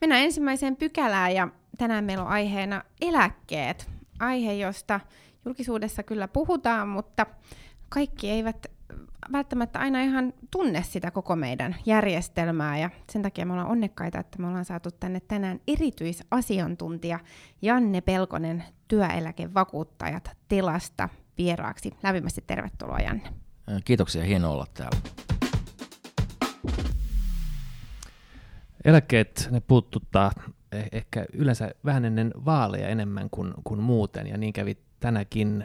Mennään ensimmäiseen pykälään ja tänään meillä on aiheena eläkkeet. Aihe, josta julkisuudessa kyllä puhutaan, mutta kaikki eivät välttämättä aina ihan tunne sitä koko meidän järjestelmää ja sen takia me ollaan onnekkaita, että me ollaan saatu tänne tänään erityisasiantuntija Janne Pelkonen työeläkevakuuttajat Telasta vieraaksi. Lämpimästi tervetuloa Janne. Kiitoksia, hienoa olla täällä. Eläkkeet, ne puuttuttaa eh, ehkä yleensä vähän ennen vaaleja enemmän kuin, kuin muuten, ja niin kävi tänäkin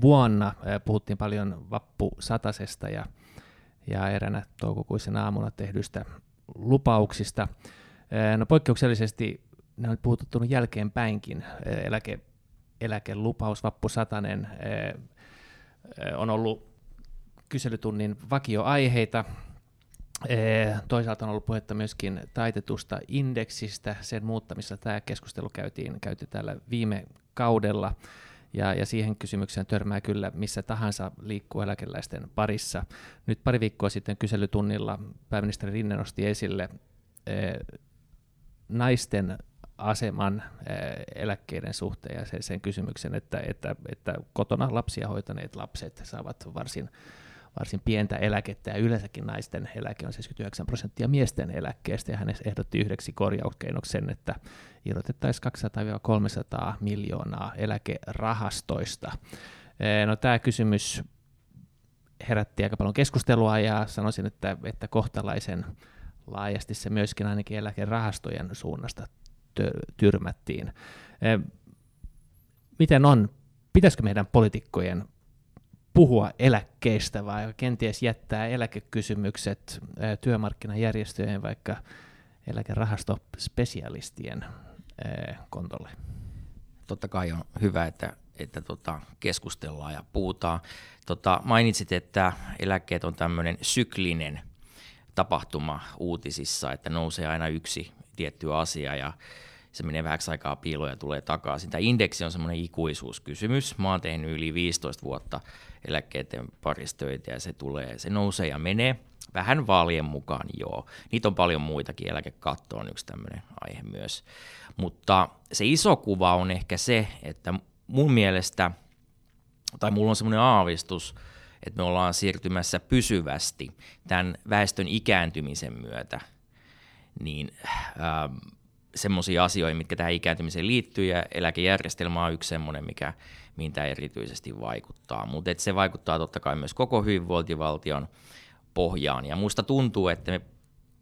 vuonna. Eh, puhuttiin paljon vappusatasesta ja, ja eränä toukokuisena aamuna tehdyistä lupauksista. Eh, no poikkeuksellisesti ne on puhututtunut jälkeenpäinkin. Eläke, eläkelupaus, vappusatanen on ollut kyselytunnin vakioaiheita, Toisaalta on ollut puhetta myöskin taitetusta indeksistä, sen muuttamista. Tämä keskustelu käytiin, käytiin täällä viime kaudella, ja, ja siihen kysymykseen törmää kyllä missä tahansa liikkuu eläkeläisten parissa. Nyt pari viikkoa sitten kyselytunnilla pääministeri Rinne nosti esille eh, naisten aseman eh, eläkkeiden suhteen ja sen, sen kysymyksen, että, että, että kotona lapsia hoitaneet lapset saavat varsin varsin pientä eläkettä, ja yleensäkin naisten eläke on 79 prosenttia miesten eläkkeestä, ja hän ehdotti yhdeksi korjauskeinoksi sen, että irrotettaisiin 200-300 miljoonaa eläkerahastoista. No tämä kysymys herätti aika paljon keskustelua, ja sanoisin, että, että kohtalaisen laajasti se myöskin ainakin eläkerahastojen suunnasta tyrmättiin. Miten on? Pitäisikö meidän poliitikkojen puhua eläkkeistä vai kenties jättää eläkekysymykset työmarkkinajärjestöjen vaikka eläkerahastospesialistien kontolle? Totta kai on hyvä, että, että tota, keskustellaan ja puhutaan. Tota, mainitsit, että eläkkeet on tämmöinen syklinen tapahtuma uutisissa, että nousee aina yksi tietty asia ja se menee vähäksi aikaa piiloon ja tulee takaisin. Tämä indeksi on semmoinen ikuisuuskysymys. Mä oon tehnyt yli 15 vuotta eläkkeiden parissa töitä ja se tulee, se nousee ja menee. Vähän vaalien mukaan, joo. Niitä on paljon muitakin, eläkekatto on yksi tämmöinen aihe myös. Mutta se iso kuva on ehkä se, että mun mielestä, tai mulla on semmoinen aavistus, että me ollaan siirtymässä pysyvästi tämän väestön ikääntymisen myötä, niin ähm, semmoisia asioita, mitkä tähän ikääntymiseen liittyy, ja eläkejärjestelmä on yksi semmoinen, mikä, mihin tämä erityisesti vaikuttaa. Mutta se vaikuttaa totta kai myös koko hyvinvointivaltion pohjaan, ja musta tuntuu, että me,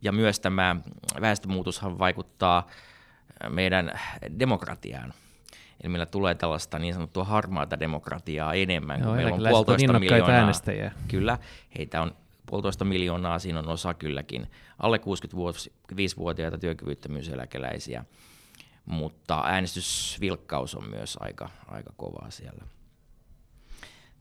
ja myös tämä väestömuutoshan vaikuttaa meidän demokratiaan. Eli meillä tulee tällaista niin sanottua harmaata demokratiaa enemmän, Joo, kun meillä on puolitoista miljoonaa. Äänestäjiä. Kyllä, heitä on puolitoista miljoonaa, siinä on osa kylläkin alle 65-vuotiaita työkyvyttömyyseläkeläisiä, mutta äänestysvilkkaus on myös aika, aika kovaa siellä.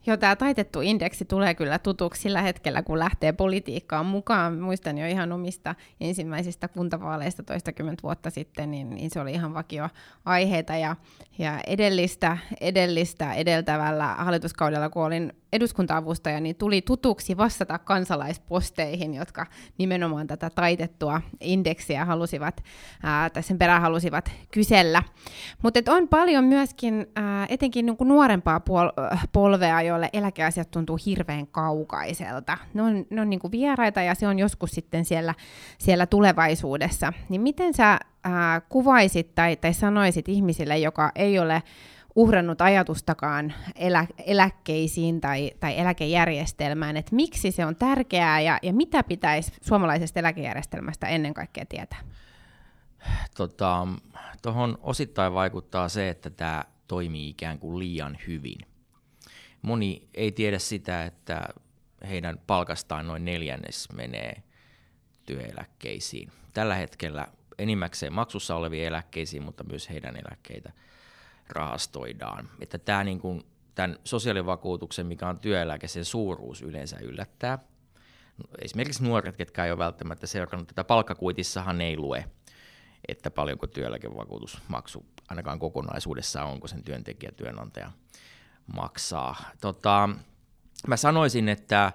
Joo, tämä taitettu indeksi tulee kyllä tutuksi sillä hetkellä, kun lähtee politiikkaan mukaan. Muistan jo ihan omista ensimmäisistä kuntavaaleista toistakymmentä vuotta sitten, niin, niin se oli ihan vakio aiheita. Ja, ja edellistä, edellistä edeltävällä hallituskaudella, kun olin eduskunta-avustaja, niin tuli tutuksi vastata kansalaisposteihin, jotka nimenomaan tätä taitettua indeksiä halusivat, ää, tai sen perään halusivat kysellä. Mutta on paljon myöskin ää, etenkin niinku nuorempaa puol- polvea, joille eläkeasiat tuntuu hirveän kaukaiselta. Ne on, ne on niinku vieraita ja se on joskus sitten siellä, siellä tulevaisuudessa. Niin miten sä ää, kuvaisit tai, tai sanoisit ihmisille, joka ei ole uhrannut ajatustakaan elä, eläkkeisiin tai, tai eläkejärjestelmään, että miksi se on tärkeää ja, ja mitä pitäisi suomalaisesta eläkejärjestelmästä ennen kaikkea tietää? Tota, tuohon osittain vaikuttaa se, että tämä toimii ikään kuin liian hyvin. Moni ei tiedä sitä, että heidän palkastaan noin neljännes menee työeläkkeisiin. Tällä hetkellä enimmäkseen maksussa oleviin eläkkeisiin, mutta myös heidän eläkkeitä – rahastoidaan. Että tämä niin kuin, tämän sosiaalivakuutuksen, mikä on työeläke, sen suuruus yleensä yllättää. Esimerkiksi nuoret, ketkä ei ole välttämättä seurannut tätä palkkakuitissahan ei lue, että paljonko työeläkevakuutusmaksu ainakaan kokonaisuudessaan onko sen työntekijä työnantaja maksaa. Tota, mä sanoisin, että äm,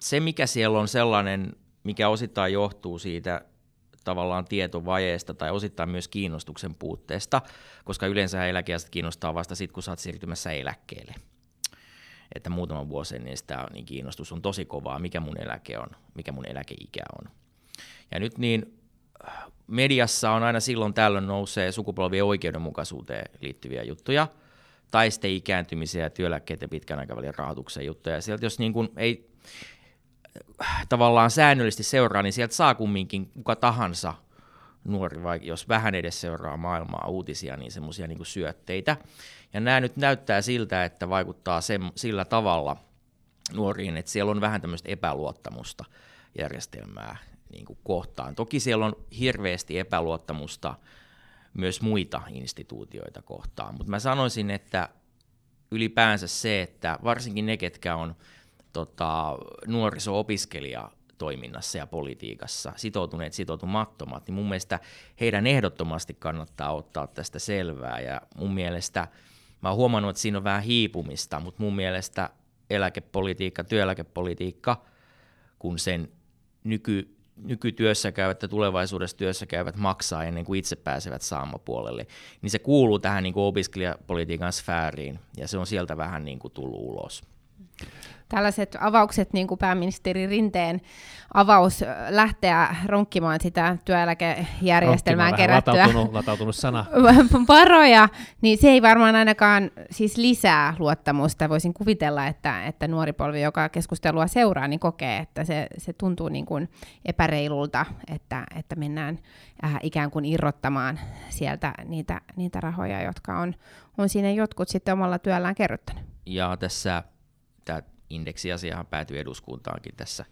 se mikä siellä on sellainen, mikä osittain johtuu siitä tavallaan tietovajeesta tai osittain myös kiinnostuksen puutteesta, koska yleensä eläkeasiat kiinnostaa vasta sitten, kun sä oot siirtymässä eläkkeelle. Että muutaman vuosi ennen sitä niin kiinnostus on tosi kovaa, mikä mun eläke on, mikä mun eläkeikä on. Ja nyt niin mediassa on aina silloin tällöin nousee sukupolvien oikeudenmukaisuuteen liittyviä juttuja, tai sitten ikääntymisiä ja työeläkkeiden pitkän aikavälin rahoituksen juttuja. sieltä jos niin kuin ei tavallaan säännöllisesti seuraa, niin sieltä saa kumminkin kuka tahansa nuori, vaikka jos vähän edes seuraa maailmaa uutisia, niin semmoisia niin syötteitä. Ja nämä nyt näyttää siltä, että vaikuttaa sen, sillä tavalla nuoriin, että siellä on vähän tämmöistä epäluottamusta järjestelmää niin kuin kohtaan. Toki siellä on hirveästi epäluottamusta myös muita instituutioita kohtaan, mutta mä sanoisin, että ylipäänsä se, että varsinkin ne, ketkä on tota, nuoriso-opiskelija toiminnassa ja politiikassa, sitoutuneet, sitoutumattomat, niin mun mielestä heidän ehdottomasti kannattaa ottaa tästä selvää. Ja mun mielestä, mä oon huomannut, että siinä on vähän hiipumista, mutta mun mielestä eläkepolitiikka, työeläkepolitiikka, kun sen nyky, nykytyössä käyvät ja tulevaisuudessa työssä käyvät maksaa ennen kuin itse pääsevät saamapuolelle, niin se kuuluu tähän niin kuin opiskelijapolitiikan sfääriin ja se on sieltä vähän niin kuin tullut ulos tällaiset avaukset, niin kuin pääministeri Rinteen avaus lähteä ronkkimaan sitä työeläkejärjestelmään kerättyä latautunut, latautunut sana. varoja, niin se ei varmaan ainakaan siis lisää luottamusta. Voisin kuvitella, että, että nuori polvi, joka keskustelua seuraa, niin kokee, että se, se tuntuu niin kuin epäreilulta, että, että mennään äh, ikään kuin irrottamaan sieltä niitä, niitä rahoja, jotka on, on sinne jotkut sitten omalla työllään kerryttänyt. Ja tässä indeksiasiahan päätyi eduskuntaankin tässä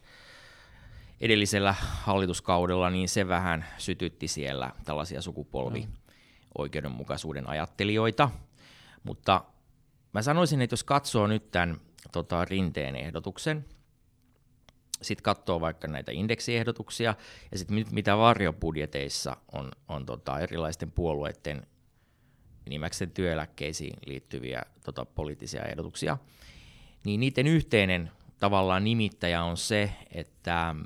edellisellä hallituskaudella, niin se vähän sytytti siellä tällaisia sukupolvi oikeudenmukaisuuden ajattelijoita. Mutta mä sanoisin, että jos katsoo nyt tämän tota, rinteen ehdotuksen, sitten katsoo vaikka näitä indeksiehdotuksia ja sitten mitä varjobudjeteissa on, on tota erilaisten puolueiden enimmäkseen työeläkkeisiin liittyviä tota, poliittisia ehdotuksia, niin niiden yhteinen tavallaan nimittäjä on se, että mm,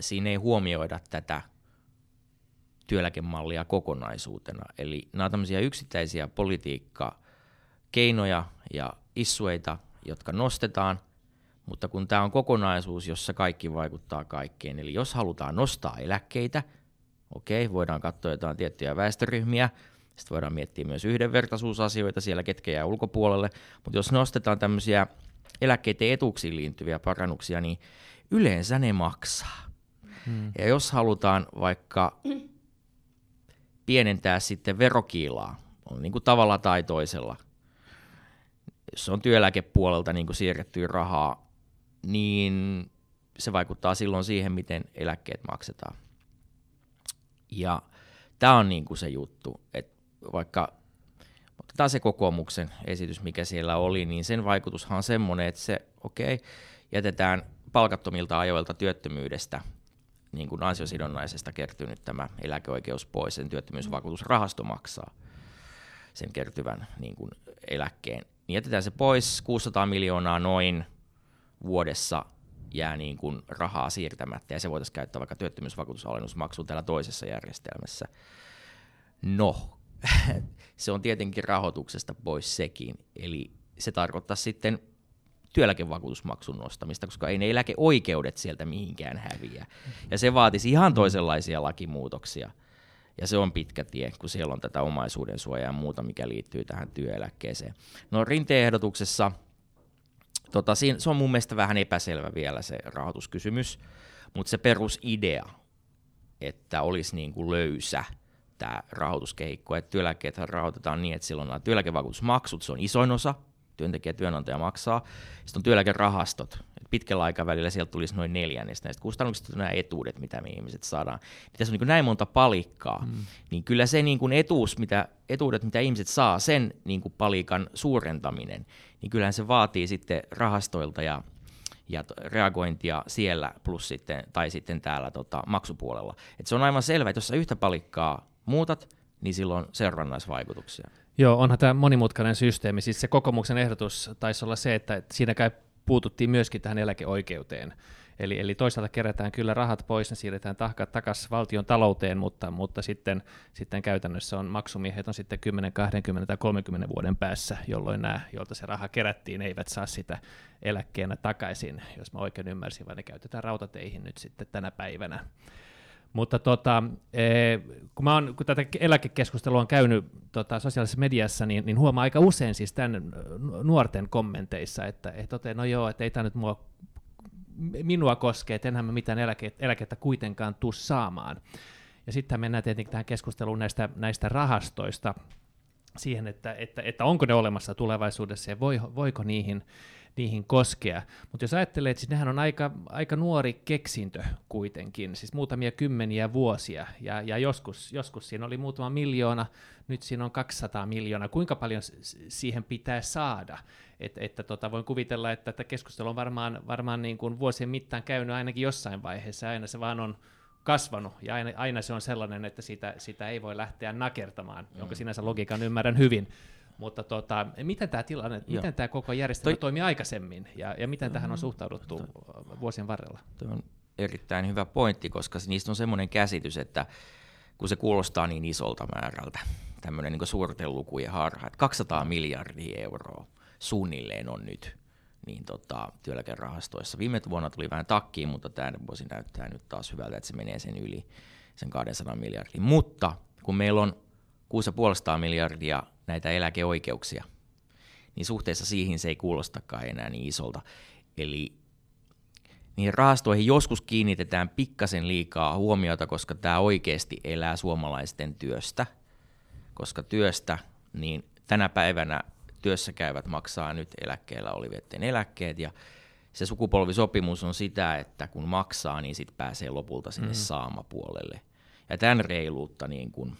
siinä ei huomioida tätä työeläkemallia kokonaisuutena. Eli nämä on tämmöisiä yksittäisiä politiikkakeinoja ja issueita, jotka nostetaan, mutta kun tämä on kokonaisuus, jossa kaikki vaikuttaa kaikkeen, eli jos halutaan nostaa eläkkeitä, okei, voidaan katsoa jotain tiettyjä väestöryhmiä, sitten voidaan miettiä myös yhdenvertaisuusasioita siellä, ketkä jää ulkopuolelle, mutta jos nostetaan tämmöisiä eläkkeiden etuuksiin liittyviä parannuksia, niin yleensä ne maksaa. Hmm. Ja jos halutaan vaikka pienentää sitten verokiilaa, on niin kuin tavalla tai toisella, jos on työeläkepuolelta niin kuin siirrettyä rahaa, niin se vaikuttaa silloin siihen, miten eläkkeet maksetaan. Ja tämä on niin kuin se juttu, että vaikka otetaan se kokoomuksen esitys, mikä siellä oli, niin sen vaikutushan on semmoinen, että se, okei, okay, jätetään palkattomilta ajoilta työttömyydestä niin kuin ansiosidonnaisesta kertynyt tämä eläkeoikeus pois, sen työttömyysvakuutusrahasto maksaa sen kertyvän niin kuin eläkkeen. Niin jätetään se pois, 600 miljoonaa noin vuodessa jää niin kuin rahaa siirtämättä, ja se voitaisiin käyttää vaikka työttömyysvakuutusalennusmaksuun täällä toisessa järjestelmässä. No, se on tietenkin rahoituksesta pois sekin. Eli se tarkoittaa sitten työeläkevakuutusmaksun nostamista, koska ei ne eläkeoikeudet sieltä mihinkään häviä. Ja se vaatisi ihan toisenlaisia lakimuutoksia. Ja se on pitkä tie, kun siellä on tätä omaisuuden suojaa ja muuta, mikä liittyy tähän työeläkkeeseen. No rinteen-ehdotuksessa, tota, siinä, se on mun mielestä vähän epäselvä vielä se rahoituskysymys, mutta se perusidea, että olisi niin kuin löysä – tämä rahoituskehikko, että työeläkkeet rahoitetaan niin, että silloin nämä työeläkevakuutusmaksut, se on isoin osa, työntekijä työnantaja maksaa. Sitten on työeläkerahastot. Pitkällä aikavälillä sieltä tulisi noin neljännestä näistä kustannuksista nämä etuudet, mitä me ihmiset saadaan. Tässä on niin näin monta palikkaa, mm. niin kyllä se niin kuin etuus, mitä, etuudet, mitä ihmiset saa, sen niin kuin palikan suurentaminen, niin kyllähän se vaatii sitten rahastoilta ja ja reagointia siellä plus sitten, tai sitten täällä tota, maksupuolella. Et se on aivan selvä, että jos sä yhtä palikkaa muutat, niin silloin seurannaisvaikutuksia. Joo, onhan tämä monimutkainen systeemi. Siis se kokoomuksen ehdotus taisi olla se, että siinä käy puututtiin myöskin tähän eläkeoikeuteen. Eli, eli toisaalta kerätään kyllä rahat pois, ne siirretään takaisin valtion talouteen, mutta, mutta sitten, sitten käytännössä on maksumiehet on sitten 10, 20 tai 30 vuoden päässä, jolloin nämä, joilta se raha kerättiin, eivät saa sitä eläkkeenä takaisin, jos mä oikein ymmärsin, vaan ne käytetään rautateihin nyt sitten tänä päivänä. Mutta tota, e, kun, mä oon, kun tätä eläkekeskustelua on käynyt tota, sosiaalisessa mediassa, niin, niin huomaa aika usein siis tämän nuorten kommenteissa, että et tote, no joo, että ei tämä nyt mua, minua koske, että enhän mä mitään eläke, eläkettä kuitenkaan tuu saamaan. Ja sitten mennään tietenkin tähän keskusteluun näistä, näistä rahastoista, siihen, että, että, että onko ne olemassa tulevaisuudessa ja voi, voiko niihin niihin koskea. Mutta jos ajattelee, että siis nehän on aika, aika nuori keksintö kuitenkin, siis muutamia kymmeniä vuosia, ja, ja joskus, joskus siinä oli muutama miljoona, nyt siinä on 200 miljoonaa. Kuinka paljon siihen pitää saada? Et, että tota, voin kuvitella, että tätä keskustelua on varmaan, varmaan niin kuin vuosien mittaan käynyt ainakin jossain vaiheessa, aina se vaan on kasvanut, ja aina, aina se on sellainen, että sitä, sitä ei voi lähteä nakertamaan, mm. jonka sinänsä logiikan ymmärrän hyvin. Mutta tota, miten tämä tilanne, Joo. miten tämä koko järjestelmä Toi... toimi aikaisemmin ja, ja miten tähän on suhtauduttu Toi... vuosien varrella? Tuo on erittäin hyvä pointti, koska niistä on semmoinen käsitys, että kun se kuulostaa niin isolta määrältä, tämmöinen niin suurten lukujen harha, että 200 miljardia euroa suunnilleen on nyt niin tota, työeläkerahastoissa. Viime vuonna tuli vähän takkiin, mutta tämä vuosi näyttää nyt taas hyvältä, että se menee sen yli sen 200 miljardin. Mutta kun meillä on 6,5 miljardia näitä eläkeoikeuksia, niin suhteessa siihen se ei kuulostakaan enää niin isolta. Eli niin rahastoihin joskus kiinnitetään pikkasen liikaa huomiota, koska tämä oikeasti elää suomalaisten työstä. Koska työstä, niin tänä päivänä työssä käyvät maksaa nyt eläkkeellä olivien eläkkeet, ja se sukupolvisopimus on sitä, että kun maksaa, niin sitten pääsee lopulta sinne mm. saamapuolelle. Ja tämän reiluutta niin kun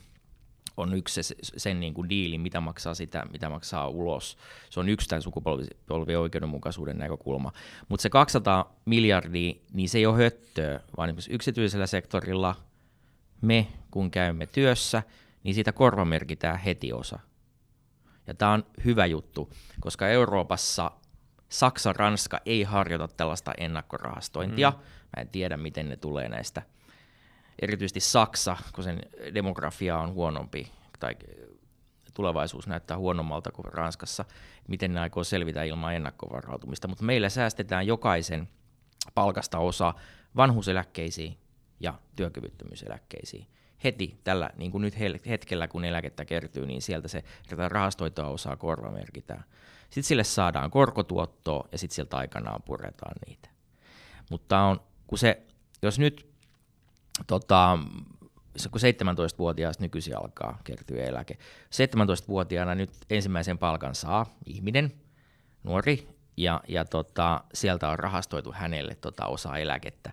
on yksi se, sen niin kuin diili, mitä maksaa sitä, mitä maksaa ulos. Se on yksi tämän sukupolvien oikeudenmukaisuuden näkökulma. Mutta se 200 miljardia, niin se ei ole höttöä, vaan yksityisellä sektorilla me, kun käymme työssä, niin siitä korvamerkitään heti osa. Ja tämä on hyvä juttu, koska Euroopassa Saksa, Ranska ei harjoita tällaista ennakkorahastointia. Mm. Mä en tiedä, miten ne tulee näistä erityisesti Saksa, kun sen demografia on huonompi tai tulevaisuus näyttää huonommalta kuin Ranskassa, miten ne aikoo selvitä ilman ennakkovarautumista. Mutta meillä säästetään jokaisen palkasta osa vanhuuseläkkeisiin ja työkyvyttömyyseläkkeisiin. Heti tällä niin kuin nyt hetkellä, kun eläkettä kertyy, niin sieltä se rahastoitua osaa korvamerkitään. Sitten sille saadaan korkotuottoa ja sitten sieltä aikanaan puretaan niitä. Mutta on, kun se, jos nyt tota, kun 17-vuotiaasta nykyisin alkaa kertyä eläke. 17-vuotiaana nyt ensimmäisen palkan saa ihminen, nuori, ja, ja tota, sieltä on rahastoitu hänelle tota osa eläkettä.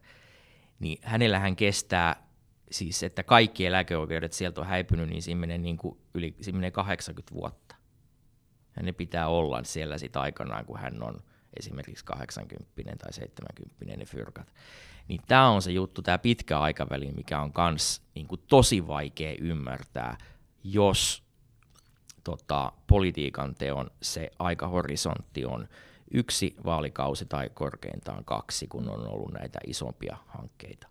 Niin hänellähän kestää, siis että kaikki eläkeoikeudet sieltä on häipynyt, niin siinä menee, niin kuin yli, siinä menee 80 vuotta. Ja ne pitää olla siellä sit aikanaan, kun hän on esimerkiksi 80 tai 70 ne fyrkat. Niin tämä on se juttu, tämä pitkä aikaväli, mikä on kans niin tosi vaikea ymmärtää, jos tota, politiikan teon se aikahorisontti on yksi vaalikausi tai korkeintaan kaksi, kun on ollut näitä isompia hankkeita.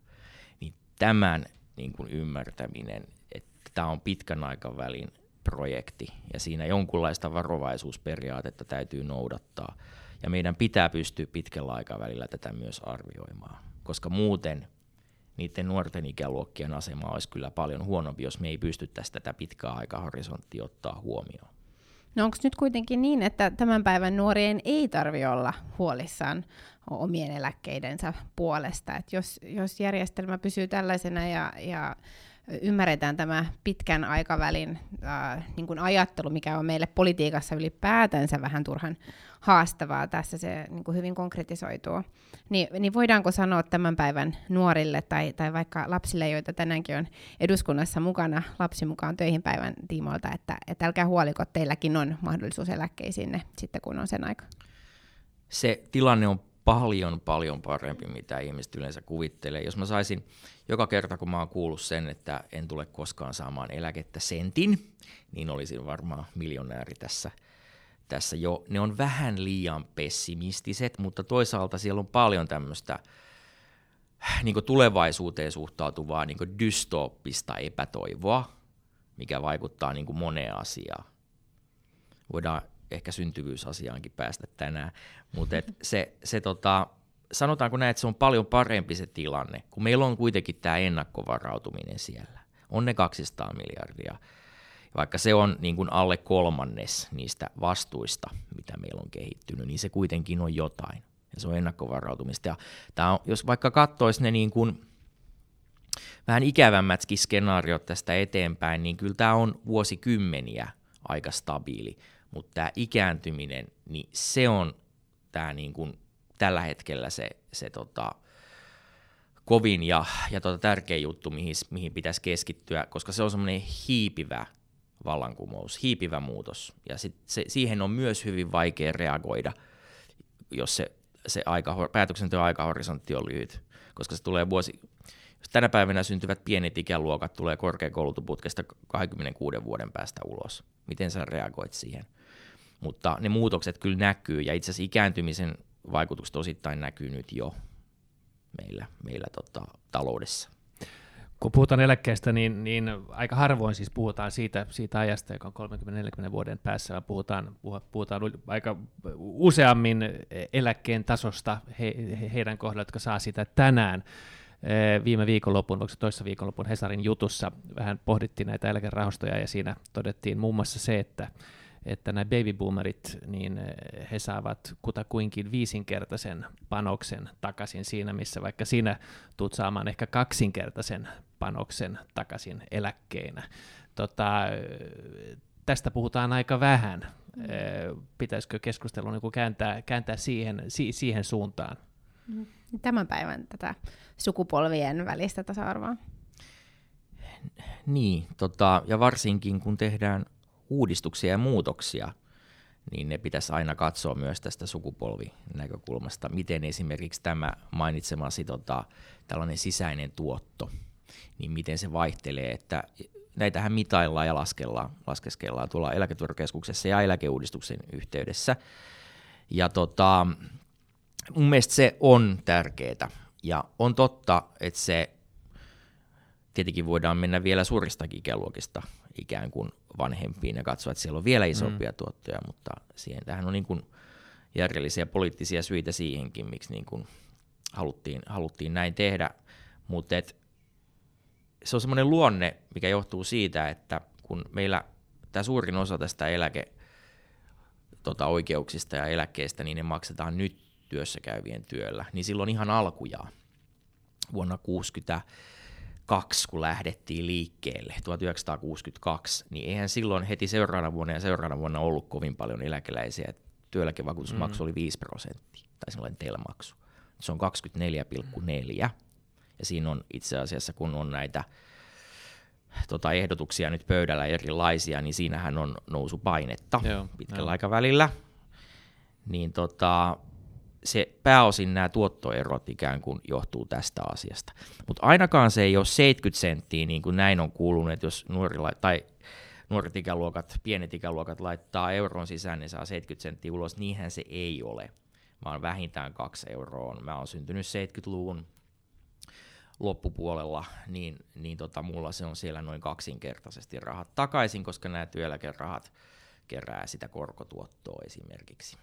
Niin tämän niin kuin ymmärtäminen, että tämä on pitkän aikavälin projekti ja siinä jonkunlaista varovaisuusperiaatetta täytyy noudattaa. Ja meidän pitää pystyä pitkällä aikavälillä tätä myös arvioimaan koska muuten niiden nuorten ikäluokkien asema olisi kyllä paljon huonompi, jos me ei pystyttäisi tätä pitkää aikahorisonttia ottaa huomioon. No onko nyt kuitenkin niin, että tämän päivän nuorien ei tarvitse olla huolissaan omien eläkkeidensä puolesta, että jos, jos järjestelmä pysyy tällaisena ja, ja ymmärretään tämä pitkän aikavälin äh, niin kuin ajattelu, mikä on meille politiikassa ylipäätänsä vähän turhan haastavaa, tässä se niin kuin hyvin konkretisoituu, niin, niin voidaanko sanoa tämän päivän nuorille tai, tai vaikka lapsille, joita tänäänkin on eduskunnassa mukana lapsi mukaan töihin päivän tiimoilta, että, että älkää huoliko, teilläkin on mahdollisuus eläkkeisiin sitten, kun on sen aika? Se tilanne on paljon, paljon parempi, mitä ihmiset yleensä kuvittelee. Jos mä saisin joka kerta, kun mä oon kuullut sen, että en tule koskaan saamaan eläkettä sentin, niin olisin varmaan miljonääri tässä, tässä jo. Ne on vähän liian pessimistiset, mutta toisaalta siellä on paljon tämmöistä niin tulevaisuuteen suhtautuvaa niin dystooppista epätoivoa, mikä vaikuttaa niin moneen asiaan. Voidaan ehkä syntyvyysasiaankin päästä tänään, mutta se, se tota, sanotaanko näin, että se on paljon parempi se tilanne, kun meillä on kuitenkin tämä ennakkovarautuminen siellä. On ne 200 miljardia. Vaikka se on niin kuin alle kolmannes niistä vastuista, mitä meillä on kehittynyt, niin se kuitenkin on jotain. Ja se on ennakkovarautumista. Ja tämä on, jos vaikka katsoisi ne niin kuin vähän ikävämmätkin skenaariot tästä eteenpäin, niin kyllä tämä on vuosikymmeniä aika stabiili. Mutta tämä ikääntyminen, niin se on tämä niin kuin tällä hetkellä se, se tota, kovin ja, ja tota tärkein juttu, mihin, mihin pitäisi keskittyä, koska se on semmoinen hiipivä vallankumous, hiipivä muutos. Ja sit se, siihen on myös hyvin vaikea reagoida, jos se, se aika, päätöksenteon aikahorisontti on lyhyt, koska se tulee vuosi, jos tänä päivänä syntyvät pienet ikäluokat tulee korkeakoulutuputkesta 26 vuoden päästä ulos. Miten sä reagoit siihen? Mutta ne muutokset kyllä näkyy, ja itse asiassa ikääntymisen vaikutukset osittain näkyy nyt jo meillä, meillä tota, taloudessa. Kun puhutaan eläkkeestä, niin, niin aika harvoin siis puhutaan siitä, siitä ajasta, joka on 30-40 vuoden päässä, vaan puhutaan, puhutaan aika useammin eläkkeen tasosta he, he, heidän kohdalla, jotka saa sitä tänään. Viime viikonlopun, onko se toissa viikonlopun Hesarin jutussa vähän pohdittiin näitä eläkerahastoja ja siinä todettiin muun muassa se, että että nämä babyboomerit, niin eh, he saavat kutakuinkin viisinkertaisen panoksen takaisin siinä, missä vaikka sinä tulet saamaan ehkä kaksinkertaisen panoksen takaisin eläkkeinä. Tota, tästä puhutaan aika vähän. Mm. Eh, pitäisikö keskustelu niin kääntää, kääntää siihen, si, siihen suuntaan? Mm. Tämän päivän tätä sukupolvien välistä tasa-arvoa. Niin, tota, ja varsinkin kun tehdään uudistuksia ja muutoksia, niin ne pitäisi aina katsoa myös tästä sukupolvinäkökulmasta, miten esimerkiksi tämä mainitsemasi tota, tällainen sisäinen tuotto, niin miten se vaihtelee, että näitähän mitaillaan ja laskellaan, laskeskellaan tuolla eläketurvakeskuksessa ja eläkeuudistuksen yhteydessä. Ja tota, mun mielestä se on tärkeää. Ja on totta, että se tietenkin voidaan mennä vielä suuristakin ikäluokista ikään kuin vanhempiin ja katsoa, että siellä on vielä isompia mm. tuottoja, mutta siihen tähän on niin kuin järjellisiä poliittisia syitä siihenkin, miksi niin kuin haluttiin, haluttiin näin tehdä, mutta se on semmoinen luonne, mikä johtuu siitä, että kun meillä tämä suurin osa tästä eläke tota, oikeuksista ja eläkkeistä, niin ne maksetaan nyt työssä käyvien työllä, niin silloin ihan alkujaan vuonna 60 1962, kun lähdettiin liikkeelle, 1962, niin eihän silloin heti seuraavana vuonna ja seuraavana vuonna ollut kovin paljon eläkeläisiä. Työeläkevakuutusmaksu mm. oli 5 prosenttia, tai sellainen telmaksu. Se on 24,4. Ja siinä on itse asiassa, kun on näitä tota, ehdotuksia nyt pöydällä erilaisia, niin siinähän on nousupainetta Joo, pitkällä jo. aikavälillä. Niin tota, se pääosin nämä tuottoerot ikään kuin johtuu tästä asiasta. Mutta ainakaan se ei ole 70 senttiä, niin kuin näin on kuulunut, että jos nuorilla, tai nuoret ikäluokat, pienet ikäluokat laittaa euron sisään, niin saa 70 senttiä ulos. Niinhän se ei ole, vaan vähintään kaksi euroa. Mä oon syntynyt 70-luvun loppupuolella, niin, niin tota, mulla se on siellä noin kaksinkertaisesti rahat takaisin, koska nämä työeläkerahat kerää sitä korkotuottoa esimerkiksi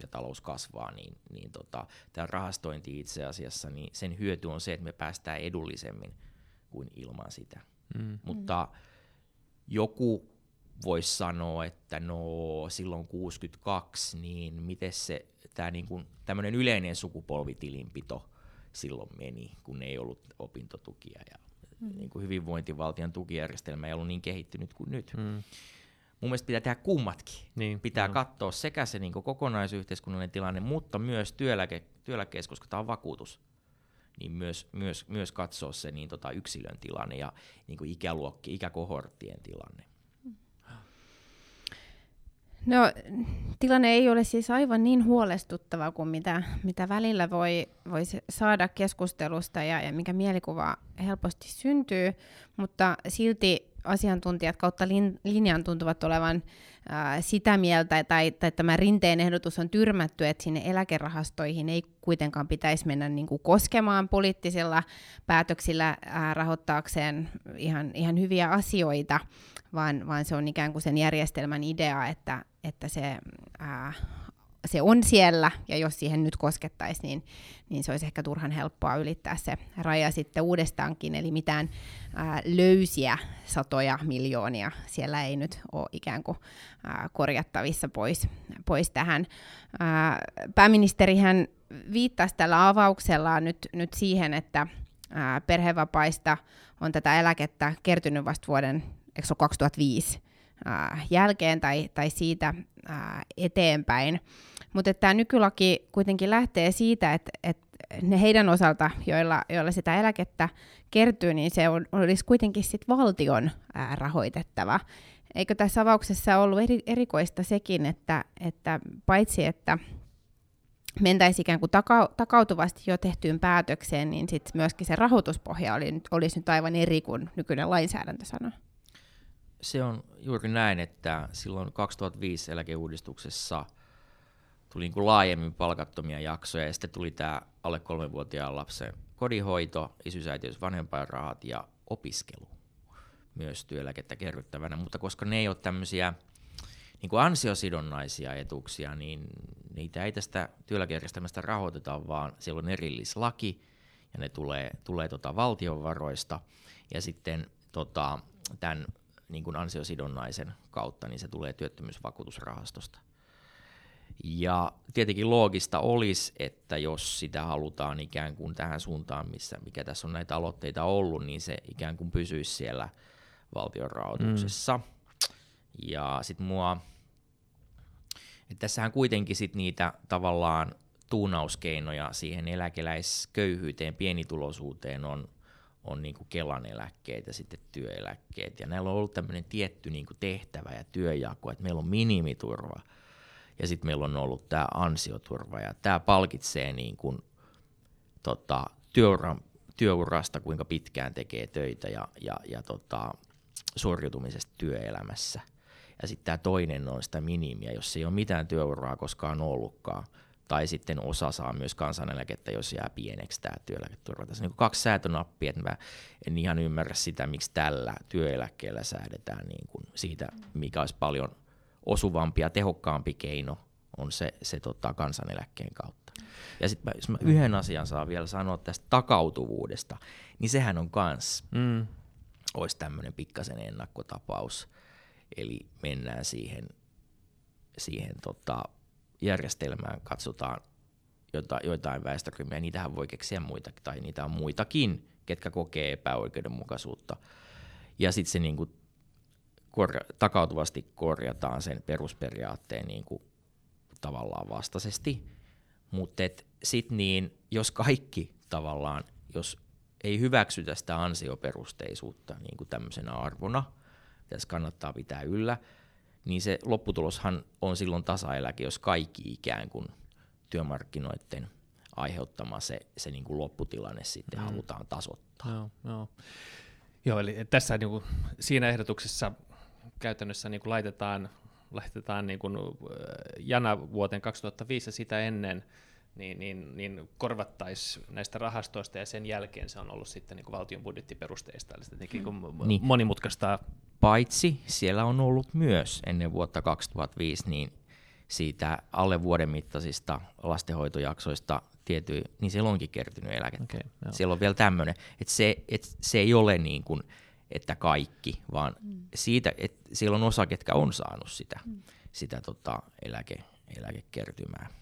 ja talous kasvaa, niin, niin tota, tämä rahastointi itse asiassa, niin sen hyöty on se, että me päästään edullisemmin kuin ilman sitä. Mm. Mutta joku voisi sanoa, että no silloin 62, niin miten se tämä niin tämmöinen yleinen sukupolvitilinpito silloin meni, kun ei ollut opintotukia ja mm. niin kuin hyvinvointivaltion tukijärjestelmä ei ollut niin kehittynyt kuin nyt. Mm mun mielestä pitää tehdä kummatkin. Niin, pitää no. katsoa sekä se niin kokonaisyhteiskunnallinen tilanne, mutta myös työeläke, työeläkeessä, koska tämä on vakuutus, niin myös, myös, myös katsoa se niin tota yksilön tilanne ja niin ikäluokki, ikäkohorttien tilanne. No, tilanne ei ole siis aivan niin huolestuttava kuin mitä, mitä välillä voi, voi saada keskustelusta ja, ja mikä mielikuva helposti syntyy, mutta silti asiantuntijat kautta lin, linjan tuntuvat olevan ää, sitä mieltä, tai, tai tämä rinteen ehdotus on tyrmätty, että sinne eläkerahastoihin ei kuitenkaan pitäisi mennä niin kuin koskemaan poliittisilla päätöksillä ää, rahoittaakseen ihan, ihan hyviä asioita, vaan, vaan se on ikään kuin sen järjestelmän idea, että, että se ää, se on siellä, ja jos siihen nyt koskettaisiin, niin, niin se olisi ehkä turhan helppoa ylittää se raja sitten uudestaankin, eli mitään ää, löysiä satoja miljoonia siellä ei nyt ole ikään kuin ää, korjattavissa pois, pois tähän. Ää, pääministerihän viittasi tällä avauksellaan nyt, nyt siihen, että ää, perhevapaista on tätä eläkettä kertynyt vasta vuoden 2005 jälkeen tai, tai siitä eteenpäin. Mutta tämä nykylaki kuitenkin lähtee siitä, että, että ne heidän osalta, joilla, joilla sitä eläkettä kertyy, niin se on, olisi kuitenkin sit valtion ää, rahoitettava. Eikö tässä avauksessa ollut eri, erikoista sekin, että, että paitsi että mentäisiin ikään kuin taka, takautuvasti jo tehtyyn päätökseen, niin sit myöskin se rahoituspohja oli, olisi nyt aivan eri kuin nykyinen lainsäädäntö sanoo. Se on juuri näin, että silloin 2005 eläkeuudistuksessa – tuli niin kuin laajemmin palkattomia jaksoja ja sitten tuli tämä alle kolmenvuotiaan lapsen kodinhoito, isyysäitiys, vanhempainrahat ja opiskelu myös työeläkettä kerryttävänä, mutta koska ne ei ole tämmöisiä niin kuin ansiosidonnaisia etuuksia, niin niitä ei tästä työeläkejärjestelmästä rahoiteta, vaan siellä on erillislaki ja ne tulee, tulee tota valtion varoista. Ja sitten tota, tämän niin kuin ansiosidonnaisen kautta niin se tulee työttömyysvakuutusrahastosta. Ja tietenkin loogista olisi, että jos sitä halutaan ikään kuin tähän suuntaan, missä, mikä tässä on näitä aloitteita ollut, niin se ikään kuin pysyisi siellä valtion rahoituksessa. Mm. Ja sitten mua, että tässähän kuitenkin sit niitä tavallaan tuunauskeinoja siihen eläkeläisköyhyyteen, pienituloisuuteen on, on niin kuin Kelan eläkkeet ja sitten työeläkkeet. Ja näillä on ollut tämmöinen tietty niin kuin tehtävä ja työjako, että meillä on minimiturva – ja sitten meillä on ollut tämä ansioturva, ja tämä palkitsee niin kuin, tota, työuran, työurasta, kuinka pitkään tekee töitä ja, ja, ja tota, suoriutumisesta työelämässä. Ja sitten tämä toinen on sitä minimiä, jos ei ole mitään työuraa koskaan ollutkaan, tai sitten osa saa myös kansaneläkettä, jos jää pieneksi tämä työeläketurva. Tässä on niin kaksi säätönappia, että mä en ihan ymmärrä sitä, miksi tällä työeläkkeellä säädetään niin kuin siitä, mikä olisi paljon osuvampi ja tehokkaampi keino on se, se tota, kansaneläkkeen kautta. Ja sitten jos mä yhden asian saan vielä sanoa tästä takautuvuudesta, niin sehän on kans, mm. olisi tämmöinen pikkasen ennakkotapaus. Eli mennään siihen, siihen tota, järjestelmään, katsotaan jota, joitain väestöryhmiä, niitähän voi keksiä muita, tai niitä on muitakin, ketkä kokee epäoikeudenmukaisuutta. Ja sitten se niinku korja- takautuvasti korjataan sen perusperiaatteen niin kuin tavallaan vastaisesti. Mutta sitten niin, jos kaikki tavallaan, jos ei hyväksytä sitä ansioperusteisuutta niin kuin tämmöisenä arvona, tässä kannattaa pitää yllä, niin se lopputuloshan on silloin tasaeläke, jos kaikki ikään kuin työmarkkinoiden aiheuttama se, se niin kuin lopputilanne sitten mm. halutaan tasoittaa. Joo, joo. joo eli tässä niin kuin, siinä ehdotuksessa käytännössä niin kuin laitetaan, laitetaan niin kuin jana vuoteen 2005 ja sitä ennen, niin, niin, niin korvattaisiin näistä rahastoista ja sen jälkeen se on ollut sitten niin kuin valtion budjettiperusteista, eli niin kuin niin. monimutkaista. Paitsi siellä on ollut myös ennen vuotta 2005 niin siitä alle vuoden mittaisista lastenhoitojaksoista tietyin, niin siellä onkin kertynyt eläkettä. Okay, siellä on vielä tämmöinen, että se, että se ei ole niin kuin, että kaikki, vaan mm. siitä, että siellä on osa, ketkä on saanut sitä, mm. sitä tota, eläke, eläkekertymää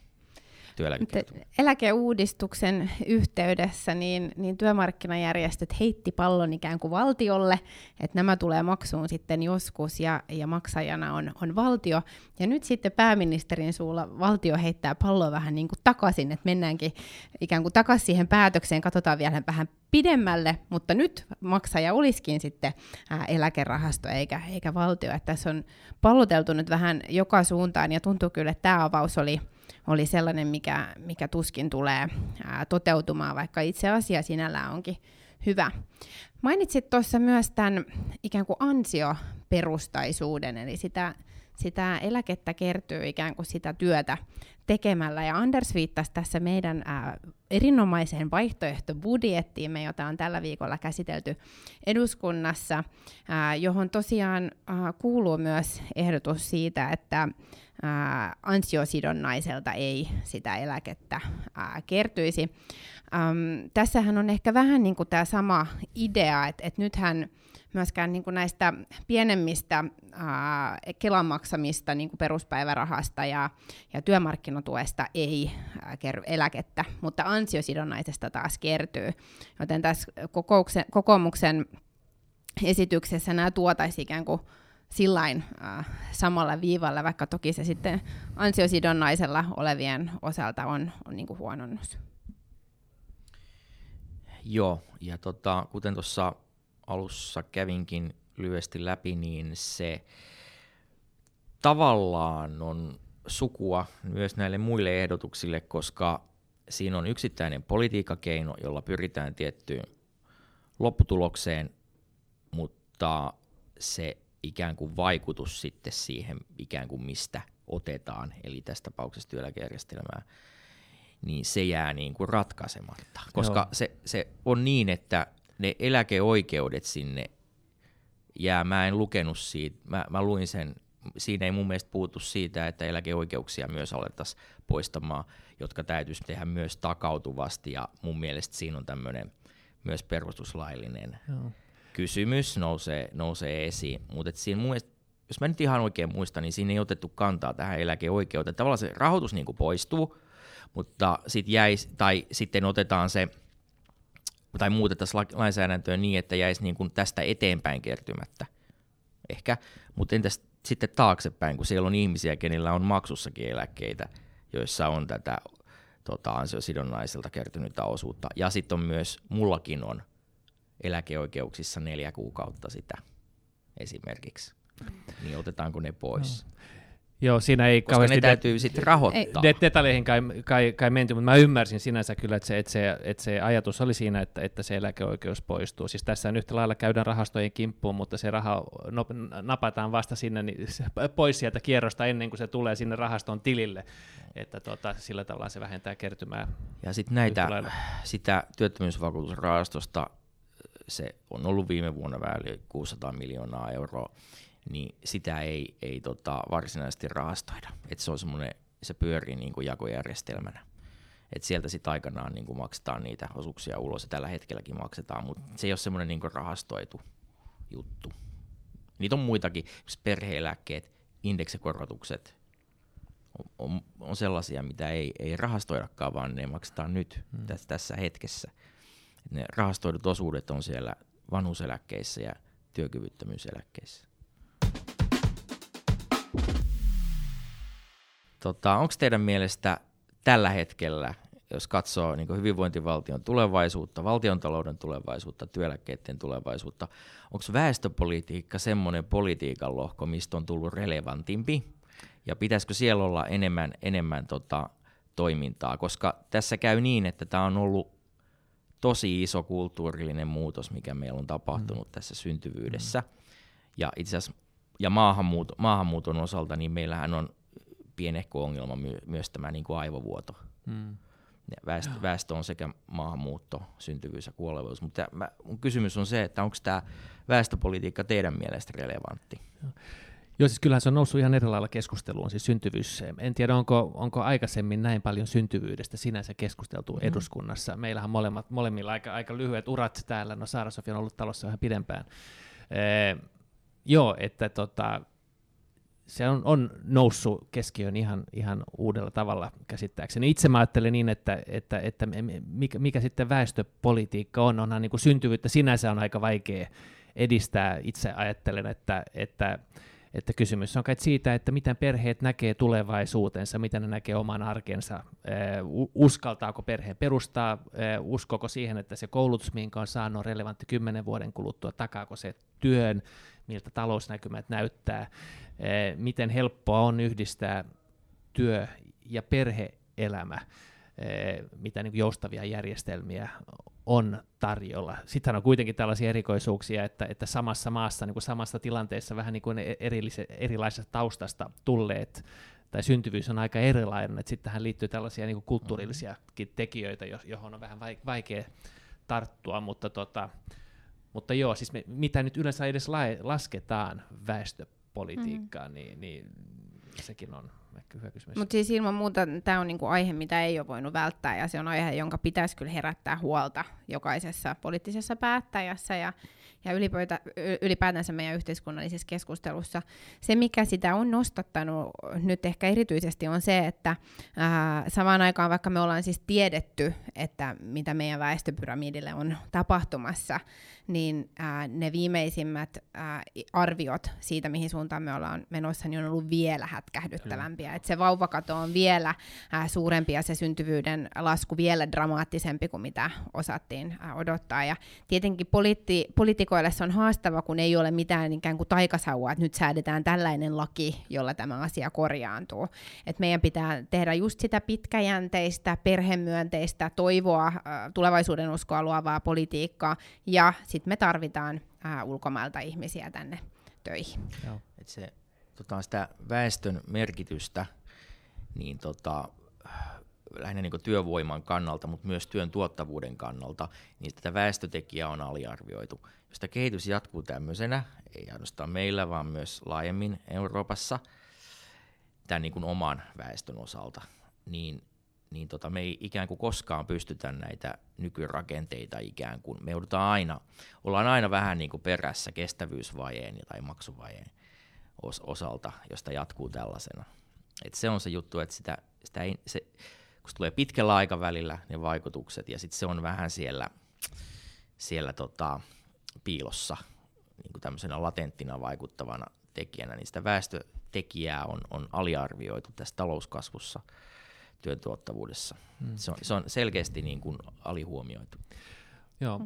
eläkeuudistuksen yhteydessä niin, niin työmarkkinajärjestöt heitti pallon ikään kuin valtiolle, että nämä tulee maksuun sitten joskus ja, ja maksajana on, on valtio. Ja nyt sitten pääministerin suulla valtio heittää palloa vähän niin kuin takaisin, että mennäänkin ikään kuin takaisin siihen päätökseen, katsotaan vielä vähän pidemmälle, mutta nyt maksaja olisikin sitten ää, eläkerahasto eikä, eikä valtio. Että tässä on palloteltu nyt vähän joka suuntaan ja tuntuu kyllä, että tämä avaus oli, oli sellainen, mikä, mikä tuskin tulee ää, toteutumaan, vaikka itse asia sinällään onkin hyvä. Mainitsit tuossa myös tämän ikään kuin ansioperustaisuuden, eli sitä, sitä eläkettä kertyy ikään kuin sitä työtä tekemällä. Ja Anders viittasi tässä meidän ää, erinomaiseen vaihtoehtobudjettiimme, jota on tällä viikolla käsitelty eduskunnassa, ää, johon tosiaan ää, kuuluu myös ehdotus siitä, että ää, ansiosidonnaiselta ei sitä eläkettä ää, kertyisi. Äm, tässähän on ehkä vähän niin kuin tämä sama idea, että, että nythän myöskään niin kuin näistä pienemmistä ää, Kelan maksamista niin kuin peruspäivärahasta ja, ja työmarkkinatuesta ei ää, kerry eläkettä, mutta ansiosidonnaisesta taas kertyy. Joten tässä kokoomuksen esityksessä nämä tuotaisiin ikään kuin sillain äh, samalla viivalla, vaikka toki se sitten ansiosidonnaisella olevien osalta on, on niin kuin huononnus. Joo, ja tota, kuten tuossa alussa kävinkin lyhyesti läpi, niin se tavallaan on sukua myös näille muille ehdotuksille, koska siinä on yksittäinen politiikkakeino, jolla pyritään tiettyyn lopputulokseen, mutta se ikään kuin vaikutus sitten siihen ikään kuin mistä otetaan, eli tässä tapauksessa työeläkejärjestelmää, niin se jää niin kuin ratkaisematta. Koska se, se on niin, että ne eläkeoikeudet sinne jää, mä en lukenut siitä, mä, mä luin sen, siinä ei mun mielestä puutu siitä, että eläkeoikeuksia myös alettaisiin poistamaan, jotka täytyisi tehdä myös takautuvasti, ja mun mielestä siinä on tämmöinen myös perustuslaillinen Joo kysymys nousee, nousee esiin. Mutta siinä mun mielestä, jos mä nyt ihan oikein muistan, niin siinä ei otettu kantaa tähän eläkeoikeuteen. Tavallaan se rahoitus niin poistuu, mutta sit jäisi, tai sitten otetaan se, tai muutetaan lainsäädäntöä niin, että jäisi niin tästä eteenpäin kertymättä. Ehkä, mutta entäs sitten taaksepäin, kun siellä on ihmisiä, kenillä on maksussakin eläkkeitä, joissa on tätä tota, ansiosidonnaiselta kertynyttä osuutta. Ja sitten on myös, mullakin on eläkeoikeuksissa neljä kuukautta sitä esimerkiksi. Niin otetaanko ne pois? No. Joo, siinä ei Koska kauheasti... ne täytyy sitten rahoittaa. Det, detaljeihin kai, kai, kai menty, mutta mä ymmärsin sinänsä kyllä, että se, että se, että se ajatus oli siinä, että, että se eläkeoikeus poistuu. Siis tässä yhtä lailla käydään rahastojen kimppuun, mutta se raha no, napataan vasta sinne niin pois sieltä kierrosta ennen kuin se tulee sinne rahaston tilille. Että tota, sillä tavalla se vähentää kertymää. Ja sitten näitä, sitä työttömyysvakuutusrahastosta se on ollut viime vuonna vähän 600 miljoonaa euroa, niin sitä ei, ei tota varsinaisesti rahastoida. Et se on semmoinen, se pyörii niin kuin jakojärjestelmänä. Et sieltä sitten aikanaan niin kuin maksetaan niitä osuuksia ulos, ja tällä hetkelläkin maksetaan, mutta se ei ole semmoinen niin rahastoitu juttu. Niitä on muitakin, perheeläkkeet, indeksikorotukset, on, on, on sellaisia, mitä ei, ei rahastoidakaan, vaan ne maksetaan nyt hmm. tässä, tässä hetkessä ne rahastoidut osuudet on siellä vanhuuseläkkeissä ja työkyvyttömyyseläkkeissä. Tota, Onko teidän mielestä tällä hetkellä, jos katsoo niin hyvinvointivaltion tulevaisuutta, valtiontalouden tulevaisuutta, työeläkkeiden tulevaisuutta, onko väestöpolitiikka semmoinen politiikan lohko, mistä on tullut relevantimpi? Ja pitäisikö siellä olla enemmän, enemmän tota, toimintaa? Koska tässä käy niin, että tämä on ollut tosi iso kulttuurillinen muutos, mikä meillä on tapahtunut mm. tässä syntyvyydessä. Mm. Ja itse asiassa ja maahanmuut, maahanmuuton osalta, niin meillähän on pienehkö ongelma my, myös tämä niin kuin aivovuoto. Mm. Väestö, väestö on sekä maahanmuutto, syntyvyys ja kuolevuus. Mutta mä, mun kysymys on se, että onko tämä väestöpolitiikka teidän mielestä relevantti? Joo, siis kyllähän se on noussut ihan eri lailla keskusteluun, siis syntyvyys. En tiedä, onko, onko aikaisemmin näin paljon syntyvyydestä sinänsä keskusteltu mm. eduskunnassa. Meillähän molemmat, molemmilla aika, aika lyhyet urat täällä, no Saara Sofia on ollut talossa vähän pidempään. Ee, joo, että tota, se on, on noussut keskiöön ihan, ihan uudella tavalla käsittääkseni. Itse mä ajattelen niin, että, että, että mikä, mikä sitten väestöpolitiikka on, onhan niin kuin syntyvyyttä sinänsä on aika vaikea edistää. Itse ajattelen, että, että että kysymys on kai siitä, että miten perheet näkee tulevaisuutensa, miten ne näkee oman arkensa, uskaltaako perheen perustaa, uskoko siihen, että se koulutus, minkä on saanut, on relevantti kymmenen vuoden kuluttua, takaako se työn, miltä talousnäkymät näyttää, miten helppoa on yhdistää työ ja perheelämä, mitä niin joustavia järjestelmiä on tarjolla. Sittenhän on kuitenkin tällaisia erikoisuuksia, että, että samassa maassa, niin kuin samassa tilanteessa vähän niin kuin erilaisesta taustasta tulleet tai syntyvyys on aika erilainen, että sitten tähän liittyy tällaisia niin kuin kulttuurillisiakin tekijöitä, johon on vähän vaikea tarttua, mutta, tota, mutta joo, siis me, mitä nyt yleensä edes lasketaan väestöpolitiikkaan, mm. niin, niin sekin on ehkä kysymys. Mutta siis ilman muuta tämä on niinku aihe, mitä ei ole voinut välttää, ja se on aihe, jonka pitäisi kyllä herättää huolta jokaisessa poliittisessa päättäjässä, ja ja ylipäätä, ylipäätänsä meidän yhteiskunnallisessa keskustelussa. Se, mikä sitä on nostattanut nyt ehkä erityisesti on se, että ää, samaan aikaan vaikka me ollaan siis tiedetty, että mitä meidän väestöpyramidille on tapahtumassa, niin ää, ne viimeisimmät ää, arviot siitä, mihin suuntaan me ollaan menossa, niin on ollut vielä hätkähdyttävämpiä. Et se vauvakato on vielä ää, suurempi ja se syntyvyyden lasku vielä dramaattisempi kuin mitä osattiin ää, odottaa. Ja tietenkin poliitti, poliitikoille se on haastava, kun ei ole mitään ikään kuin taikasaua, että nyt säädetään tällainen laki, jolla tämä asia korjaantuu. Et meidän pitää tehdä just sitä pitkäjänteistä, perhemyönteistä, toivoa, tulevaisuuden uskoa luovaa politiikkaa, ja sitten me tarvitaan ää, ulkomailta ihmisiä tänne töihin. Joo. Et se, tota, sitä väestön merkitystä, niin tota, lähinnä niin työvoiman kannalta, mutta myös työn tuottavuuden kannalta, niin tätä väestötekijää on aliarvioitu. Jos tämä kehitys jatkuu tämmöisenä, ei ainoastaan meillä, vaan myös laajemmin Euroopassa, tämän niin kuin oman väestön osalta, niin, niin tota, me ei ikään kuin koskaan pystytä näitä nykyrakenteita ikään kuin, me aina, ollaan aina vähän niin kuin perässä kestävyysvajeen tai maksuvajeen os- osalta, josta jatkuu tällaisena. Et se on se juttu, että sitä, sitä ei, se, kun se tulee pitkällä aikavälillä ne vaikutukset, ja sitten se on vähän siellä, siellä tota, piilossa niin kuin tämmöisenä latenttina vaikuttavana tekijänä, niin sitä väestötekijää on, on aliarvioitu tässä talouskasvussa, työn tuottavuudessa. Hmm. Se, on, se on selkeästi niin kuin alihuomioitu. Joo,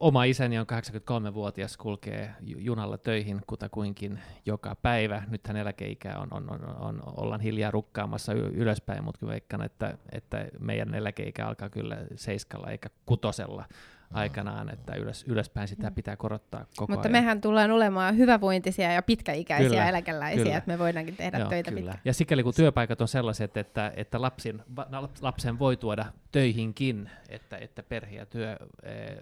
oma isäni on 83-vuotias, kulkee junalla töihin kutakuinkin joka päivä. Nythän eläkeikä on, on, on, on, ollaan hiljaa rukkaamassa ylöspäin, mutta veikkaan, että, että meidän eläkeikä alkaa kyllä seiskalla eikä kutosella aikanaan, että ylös, ylöspäin sitä mm. pitää korottaa koko Mutta ajan. mehän tullaan olemaan hyvävointisia ja pitkäikäisiä kyllä, eläkeläisiä, kyllä. että me voidaankin tehdä Joo, töitä kyllä. Ja sikäli kun työpaikat on sellaiset, että, että lapsin, lapsen voi tuoda töihinkin, että, että perhe ja työ eh,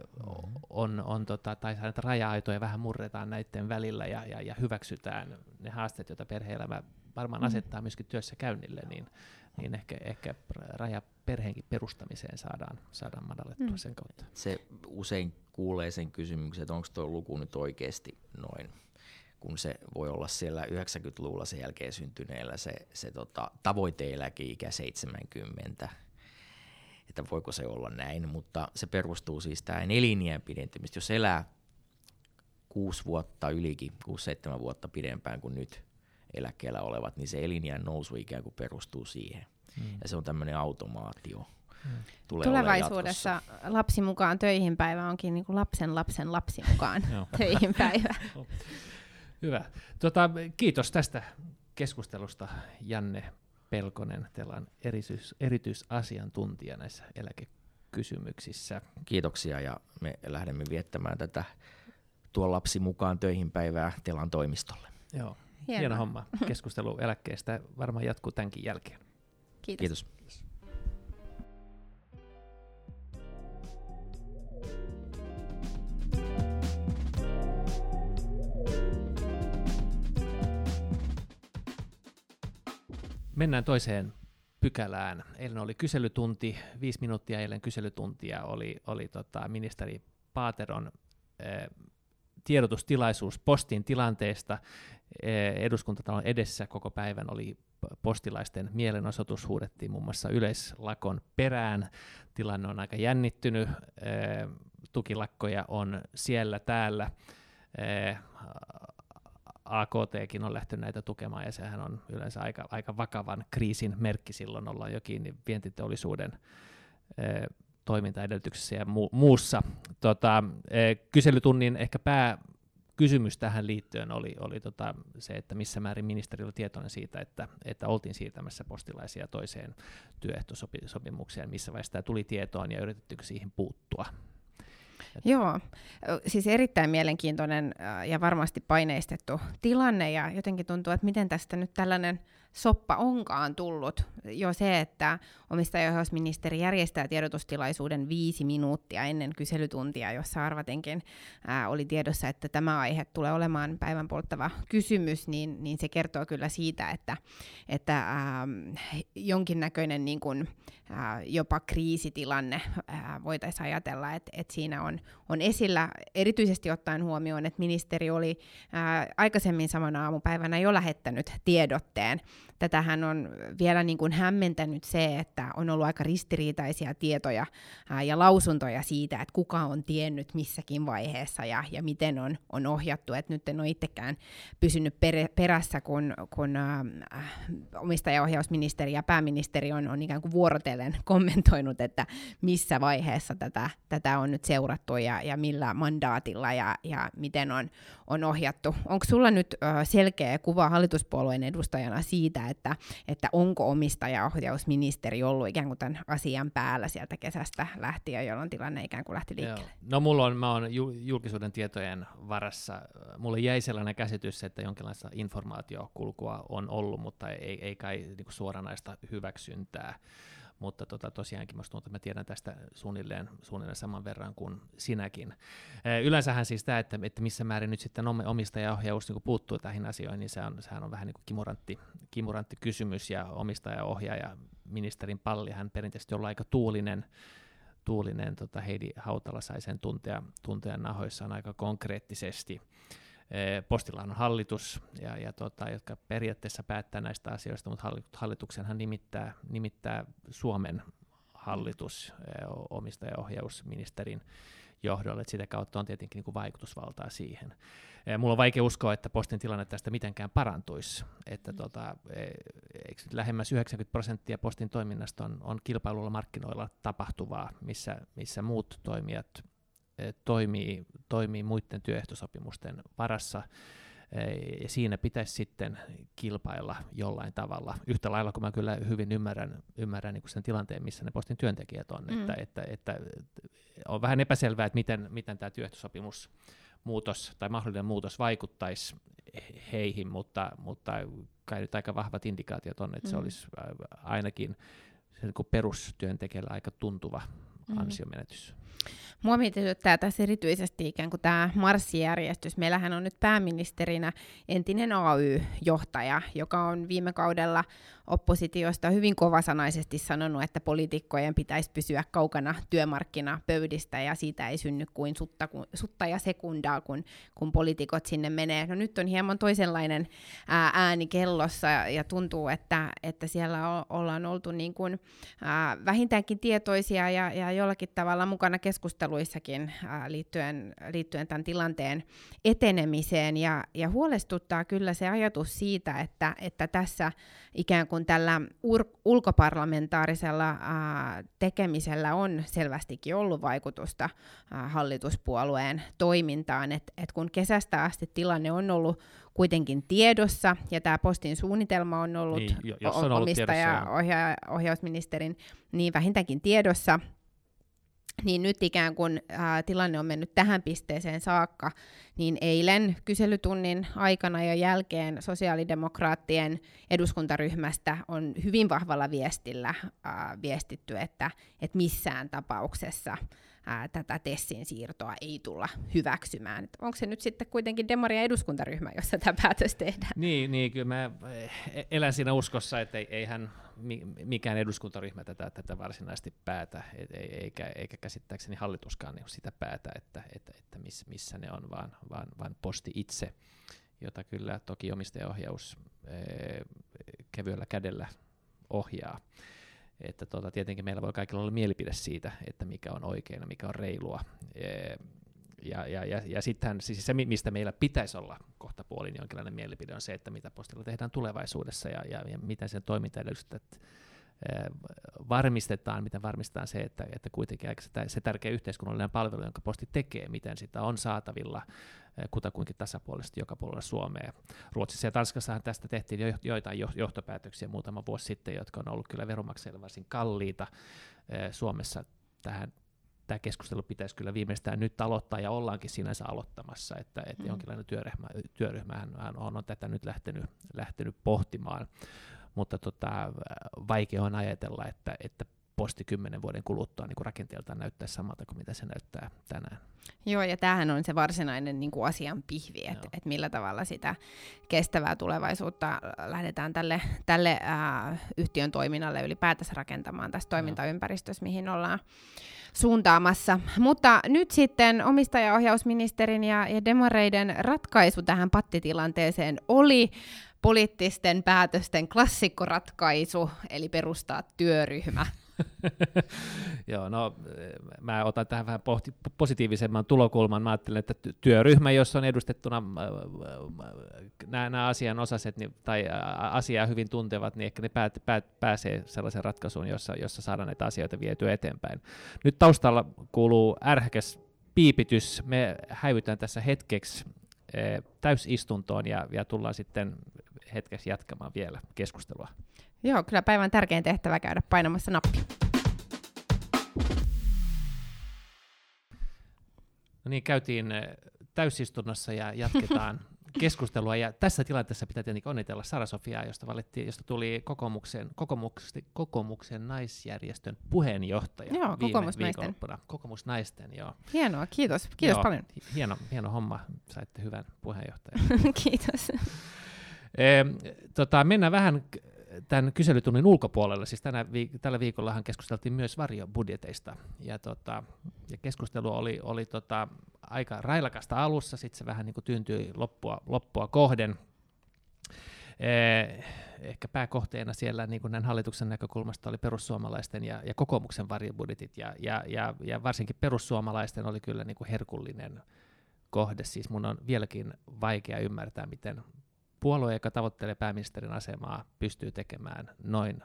on, on tota, tai näitä raja-aitoja vähän murretaan näiden välillä ja, ja, ja hyväksytään ne haasteet, joita perhe-elämä varmaan mm. asettaa myöskin työssä käynnille, niin, niin ehkä, ehkä raja perheenkin perustamiseen saadaan, saadaan madallettua mm. sen kautta. Se usein kuulee sen kysymyksen, että onko tuo luku nyt oikeasti noin, kun se voi olla siellä 90-luvulla sen jälkeen syntyneellä se, se tota, tavoite-eläkeikä 70, että voiko se olla näin, mutta se perustuu siis tähän elinjään pidentymistä. Jos elää kuusi vuotta ylikin, kuusi seitsemän vuotta pidempään kuin nyt eläkkeellä olevat, niin se elinjään nousu ikään kuin perustuu siihen. Mm. Ja se on tämmöinen automaatio. Mm. Tulevaisuudessa lapsi mukaan töihin päivä onkin niin kuin lapsen lapsen lapsi mukaan töihin päivä. Hyvä. Tota, kiitos tästä keskustelusta, Janne Pelkonen. Teillä on erityis, erityisasiantuntija näissä eläkekysymyksissä. Kiitoksia ja me lähdemme viettämään tätä tuo lapsi mukaan töihin päivää Telan toimistolle. Joo, hieno, hieno homma. Keskustelu eläkkeestä varmaan jatkuu tämänkin jälkeen. Kiitos. Kiitos. Mennään toiseen pykälään. Eilen oli kyselytunti, viisi minuuttia eilen kyselytuntia oli, oli tota ministeri Paateron eh, tiedotustilaisuus postin tilanteesta. Eh, eduskuntatalon edessä koko päivän oli postilaisten mielenosoitus huudettiin muun muassa yleislakon perään. Tilanne on aika jännittynyt, tukilakkoja on siellä täällä. AKTkin on lähtenyt näitä tukemaan, ja sehän on yleensä aika, aika vakavan kriisin merkki silloin, ollaan jo kiinni vientiteollisuuden toimintaedellytyksissä ja mu- muussa. Tota, kyselytunnin ehkä pää kysymys tähän liittyen oli, oli tota se, että missä määrin ministeri oli tietoinen siitä, että, että oltiin siirtämässä postilaisia toiseen työehtosopimukseen, missä vaiheessa tämä tuli tietoon ja yritettyykö siihen puuttua. Joo, siis erittäin mielenkiintoinen ja varmasti paineistettu tilanne ja jotenkin tuntuu, että miten tästä nyt tällainen soppa onkaan tullut. Jo se, että omistajaohjausministeri järjestää tiedotustilaisuuden viisi minuuttia ennen kyselytuntia, jossa arvatenkin ää, oli tiedossa, että tämä aihe tulee olemaan päivän polttava kysymys, niin, niin se kertoo kyllä siitä, että, että ää, jonkinnäköinen niin kuin, ää, jopa kriisitilanne ää, voitaisiin ajatella, että, että siinä on, on esillä, erityisesti ottaen huomioon, että ministeri oli ää, aikaisemmin samana aamupäivänä jo lähettänyt tiedotteen. Tätähän on vielä niin kuin hämmentänyt se, että on ollut aika ristiriitaisia tietoja ja lausuntoja siitä, että kuka on tiennyt missäkin vaiheessa ja, ja miten on, on ohjattu. Et nyt en ole itsekään pysynyt per, perässä, kun, kun ää, omistajaohjausministeri ja pääministeri on, on ikään kuin vuorotellen kommentoinut, että missä vaiheessa tätä, tätä on nyt seurattu ja, ja millä mandaatilla ja, ja miten on, on ohjattu. Onko sulla nyt selkeä kuva hallituspuolueen edustajana siitä, että, että onko omistajaohjausministeri ollut ikään kuin tämän asian päällä sieltä kesästä lähtien, jolloin tilanne ikään kuin lähti liikkeelle? Joo. No mulla on, mä oon julkisuuden tietojen varassa. Mulle jäi sellainen käsitys, että jonkinlaista informaatiokulkua on ollut, mutta ei, ei kai niin suoranaista hyväksyntää mutta tota, tosiaankin minusta tuntuu, että mä tiedän tästä suunnilleen, suunnilleen saman verran kuin sinäkin. Yleensähän siis tämä, että, että missä määrin nyt sitten omistajaohjaus niin puuttuu tähän asioihin, niin se on, sehän on vähän niin kuin kimurantti, kimurantti kysymys, ja omistajaohjaaja ministerin palli, hän perinteisesti on aika tuulinen, tuulinen tota Heidi Hautala sai sen tuntea, tuntea nahoissaan aika konkreettisesti. Eh, postilla on hallitus, ja, ja tota, jotka periaatteessa päättää näistä asioista, mutta hallituksenhan nimittää, nimittää Suomen hallitus eh, omistajaohjausministerin johdolle, että sitä kautta on tietenkin niin kuin vaikutusvaltaa siihen. Eh, mulla on vaikea uskoa, että postin tilanne tästä mitenkään parantuisi. Että mm. tota, lähemmäs 90 prosenttia postin toiminnasta on, on kilpailulla markkinoilla tapahtuvaa, missä, missä muut toimijat toimii, toimii muiden työehtosopimusten varassa, ja siinä pitäisi sitten kilpailla jollain tavalla. Yhtä lailla kuin mä kyllä hyvin ymmärrän, ymmärrän niin sen tilanteen, missä ne postin työntekijät on. Mm. Että, että, että on vähän epäselvää, että miten, miten tämä työehtosopimus muutos tai mahdollinen muutos vaikuttaisi heihin, mutta, mutta kai nyt aika vahvat indikaatiot on, että mm. se olisi ainakin se niin perustyöntekijällä aika tuntuva mm. ansiomenetys. Mua mietityttää tässä erityisesti ikään kuin tämä marssijärjestys. Meillähän on nyt pääministerinä entinen AY-johtaja, joka on viime kaudella oppositiosta hyvin kovasanaisesti sanonut, että poliitikkojen pitäisi pysyä kaukana työmarkkinapöydistä ja siitä ei synny kuin sutta, sutta ja sekundaa, kun, kun poliitikot sinne menee. No nyt on hieman toisenlainen ää, ääni kellossa ja tuntuu, että, että siellä ollaan oltu niin kuin, ää, vähintäänkin tietoisia ja, ja jollakin tavalla mukana keskusteluissakin ää, liittyen, liittyen tämän tilanteen etenemiseen ja, ja huolestuttaa kyllä se ajatus siitä, että, että tässä ikään kuin tällä ur- ulkoparlamentaarisella ää, tekemisellä on selvästikin ollut vaikutusta ää, hallituspuolueen toimintaan, että et kun kesästä asti tilanne on ollut kuitenkin tiedossa, ja tämä postin suunnitelma on ollut, niin, on ollut omistaja ohja- ohjausministerin niin vähintäänkin tiedossa, niin nyt ikään kuin ää, tilanne on mennyt tähän pisteeseen saakka, niin eilen kyselytunnin aikana ja jälkeen sosiaalidemokraattien eduskuntaryhmästä on hyvin vahvalla viestillä ää, viestitty, että, että missään tapauksessa ää, tätä Tessin siirtoa ei tulla hyväksymään. Et onko se nyt sitten kuitenkin Demaria eduskuntaryhmä, jossa tämä päätös tehdään? Niin, niin kyllä mä eh, elän siinä uskossa, että eihän mikään eduskuntaryhmä tätä, tätä varsinaisesti päätä, et, eikä, eikä käsittääkseni hallituskaan niin sitä päätä, että, että, että miss, missä ne on, vaan, vaan, vaan posti itse, jota kyllä toki omistajaohjaus ee, kevyellä kädellä ohjaa. Että tota, tietenkin meillä voi kaikilla olla mielipide siitä, että mikä on oikein ja mikä on reilua. Ee, ja, ja, ja, ja sittenhän siis se, mistä meillä pitäisi olla kohta puolin jonkinlainen mielipide, on se, että mitä postilla tehdään tulevaisuudessa ja, ja, ja miten sen toimintaedellytykset varmistetaan, miten varmistetaan se, että, että kuitenkin se tärkeä yhteiskunnallinen palvelu, jonka posti tekee, miten sitä on saatavilla kutakuinkin tasapuolisesti joka puolella Suomea. Ruotsissa ja Tanskassahan tästä tehtiin jo joitain johtopäätöksiä muutama vuosi sitten, jotka on ollut kyllä veronmaksajille varsin kalliita. Suomessa tähän tämä keskustelu pitäisi kyllä viimeistään nyt aloittaa, ja ollaankin sinänsä aloittamassa, että, että mm. jonkinlainen työryhmä, työryhmähän on, on tätä nyt lähtenyt, lähtenyt pohtimaan, mutta tota, vaikea on ajatella, että, että posti kymmenen vuoden kuluttua niin rakenteeltaan näyttää samalta kuin mitä se näyttää tänään. Joo, ja tämähän on se varsinainen niin kuin asian pihvi, että et millä tavalla sitä kestävää tulevaisuutta lähdetään tälle, tälle ää, yhtiön toiminnalle ylipäätänsä rakentamaan tässä toimintaympäristössä, mihin ollaan suuntaamassa. Mutta nyt sitten omistajaohjausministerin ja, ja demareiden ratkaisu tähän pattitilanteeseen oli poliittisten päätösten klassikkoratkaisu, eli perustaa työryhmä. Joo, no mä otan tähän vähän pohti, positiivisemman tulokulman. Mä ajattelen, että työryhmä, jossa on edustettuna nämä, nämä asian osaset niin, tai asiaa hyvin tuntevat, niin ehkä ne päät, päät, pääsee sellaisen ratkaisuun, jossa, jossa saadaan näitä asioita vietyä eteenpäin. Nyt taustalla kuuluu ärhäkäs piipitys. Me häivytään tässä hetkeksi täysistuntoon ja, ja tullaan sitten hetkessä jatkamaan vielä keskustelua. Joo, kyllä päivän tärkein tehtävä käydä painamassa nappia. No niin, käytiin eh, täysistunnossa ja jatketaan keskustelua. Ja tässä tilanteessa pitää tietenkin onnitella Sara Sofiaa, josta, valittiin, josta tuli kokoomuksen, kokoomuksen, kokoomuksen naisjärjestön puheenjohtaja joo, kokoomusnaisten. Kokoomusnaisten, joo. Hienoa, kiitos. Kiitos joo, paljon. Hieno, hieno homma, saitte hyvän puheenjohtajan. kiitos. E, tota, mennään vähän tämän kyselytunnin ulkopuolella, siis tänä viik- tällä viikollahan keskusteltiin myös varjobudjeteista, ja, tota, ja keskustelu oli, oli tota, aika railakasta alussa, sitten se vähän niin kuin tyyntyi loppua, loppua kohden. Eh, ehkä pääkohteena siellä niin kuin näin hallituksen näkökulmasta oli perussuomalaisten ja, ja kokoomuksen varjobudjetit, ja, ja, ja, ja varsinkin perussuomalaisten oli kyllä niin kuin herkullinen kohde. Siis mun on vieläkin vaikea ymmärtää, miten puolue, joka tavoittelee pääministerin asemaa, pystyy tekemään noin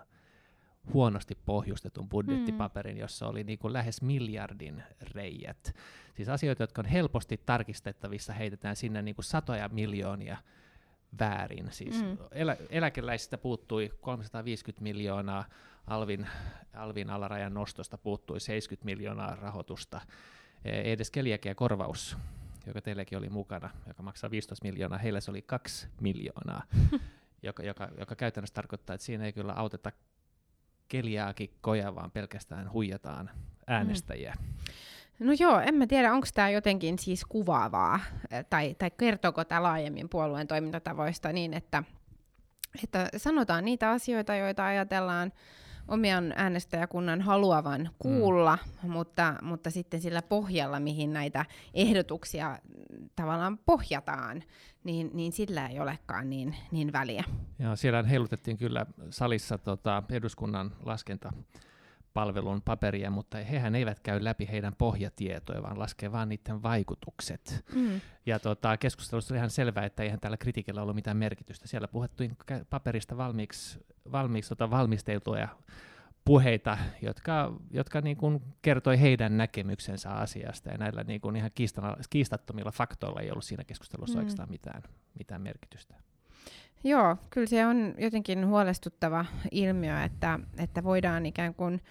huonosti pohjustetun budjettipaperin, jossa oli niin kuin lähes miljardin reijät. Siis asioita, jotka on helposti tarkistettavissa, heitetään sinne niin kuin satoja miljoonia väärin. Siis mm. elä, eläkeläisistä puuttui 350 miljoonaa, Alvin, Alvin alarajan nostosta puuttui 70 miljoonaa rahoitusta. Ei edes keliakiakorvaus joka teilläkin oli mukana, joka maksaa 15 miljoonaa, heillä se oli 2 miljoonaa, joka, joka, joka käytännössä tarkoittaa, että siinä ei kyllä auteta keliaakikkoja, vaan pelkästään huijataan äänestäjiä. No joo, en mä tiedä, onko tämä jotenkin siis kuvaavaa, tai, tai kertooko tämä laajemmin puolueen toimintatavoista niin, että, että sanotaan niitä asioita, joita ajatellaan omian äänestäjäkunnan haluavan kuulla, mm. mutta, mutta sitten sillä pohjalla, mihin näitä ehdotuksia tavallaan pohjataan, niin, niin sillä ei olekaan niin, niin väliä. Ja siellä heilutettiin kyllä salissa tota, eduskunnan laskenta palvelun paperia, mutta hehän eivät käy läpi heidän pohjatietoja, vaan laskee vain niiden vaikutukset. Mm. Ja tota, keskustelussa oli ihan selvää, että eihän tällä kritiikillä ollut mitään merkitystä. Siellä puhuttiin paperista valmiiksi, valmiiksi tota valmisteltuja puheita, jotka, jotka niin kuin kertoi heidän näkemyksensä asiasta, ja näillä niin kuin ihan kiistattomilla faktoilla ei ollut siinä keskustelussa mm. oikeastaan mitään, mitään merkitystä. Joo, kyllä se on jotenkin huolestuttava ilmiö, että, että voidaan ikään kuin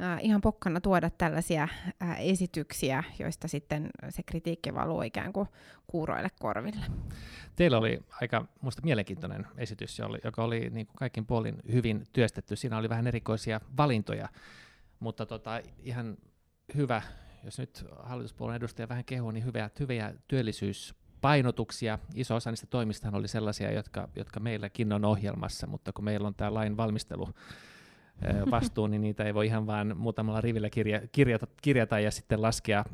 äh, ihan pokkana tuoda tällaisia äh, esityksiä, joista sitten se kritiikki valuu ikään kuin kuuroille korville. Teillä oli aika musta mielenkiintoinen esitys, joka oli niin kuin kaikin puolin hyvin työstetty. Siinä oli vähän erikoisia valintoja, mutta tota, ihan hyvä, jos nyt hallituspuolen edustaja vähän kehuu, niin hyviä, hyviä työllisyys painotuksia. Iso osa niistä toimista oli sellaisia, jotka, jotka meilläkin on ohjelmassa, mutta kun meillä on tämä lain valmistelu vastuu, niin niitä ei voi ihan vain muutamalla rivillä kirja, kirjata, kirjata ja sitten laskea,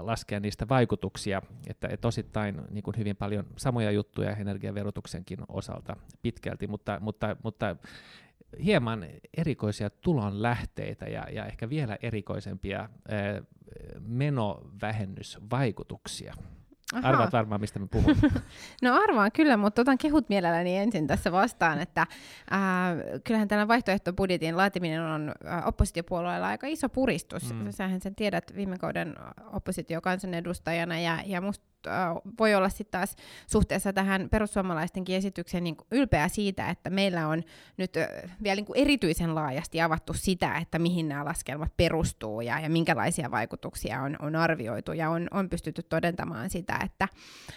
laskea niistä vaikutuksia, että, että osittain niin kuin hyvin paljon samoja juttuja energiaverotuksenkin osalta pitkälti, mutta, mutta, mutta hieman erikoisia tulonlähteitä ja, ja ehkä vielä erikoisempia ää, menovähennysvaikutuksia. Aha. Arvaat varmaan, mistä me puhun. no arvaan kyllä, mutta otan kehut mielelläni ensin tässä vastaan, että äh, kyllähän tällä vaihtoehtobudjetin laatiminen on äh, oppositiopuolueella aika iso puristus. Mm. Sähän sen tiedät viime kauden oppositiokansanedustajana ja, ja musta voi olla sitten taas suhteessa tähän perussuomalaistenkin esitykseen niin ylpeä siitä, että meillä on nyt vielä niin erityisen laajasti avattu sitä, että mihin nämä laskelmat perustuu ja, ja minkälaisia vaikutuksia on, on arvioitu. Ja on, on pystytty todentamaan sitä, että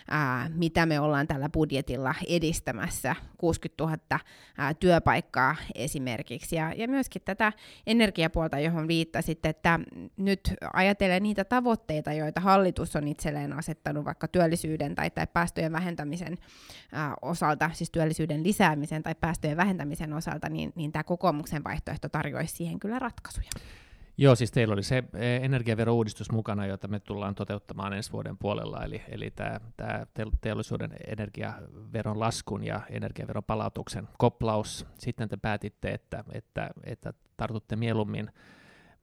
ää, mitä me ollaan tällä budjetilla edistämässä, 60 000 ää, työpaikkaa esimerkiksi. Ja, ja myöskin tätä energiapuolta, johon viittasit, että nyt ajatellen niitä tavoitteita, joita hallitus on itselleen asettanut työllisyyden tai, tai päästöjen vähentämisen ää, osalta, siis työllisyyden lisäämisen tai päästöjen vähentämisen osalta, niin, niin tämä kokoomuksen vaihtoehto tarjoaisi siihen kyllä ratkaisuja. Joo, siis teillä oli se e, energiaverouudistus mukana, jota me tullaan toteuttamaan ensi vuoden puolella, eli, eli tämä, tämä teollisuuden energiaveron laskun ja energiaveron palautuksen koplaus. Sitten te päätitte, että, että, että tartutte mieluummin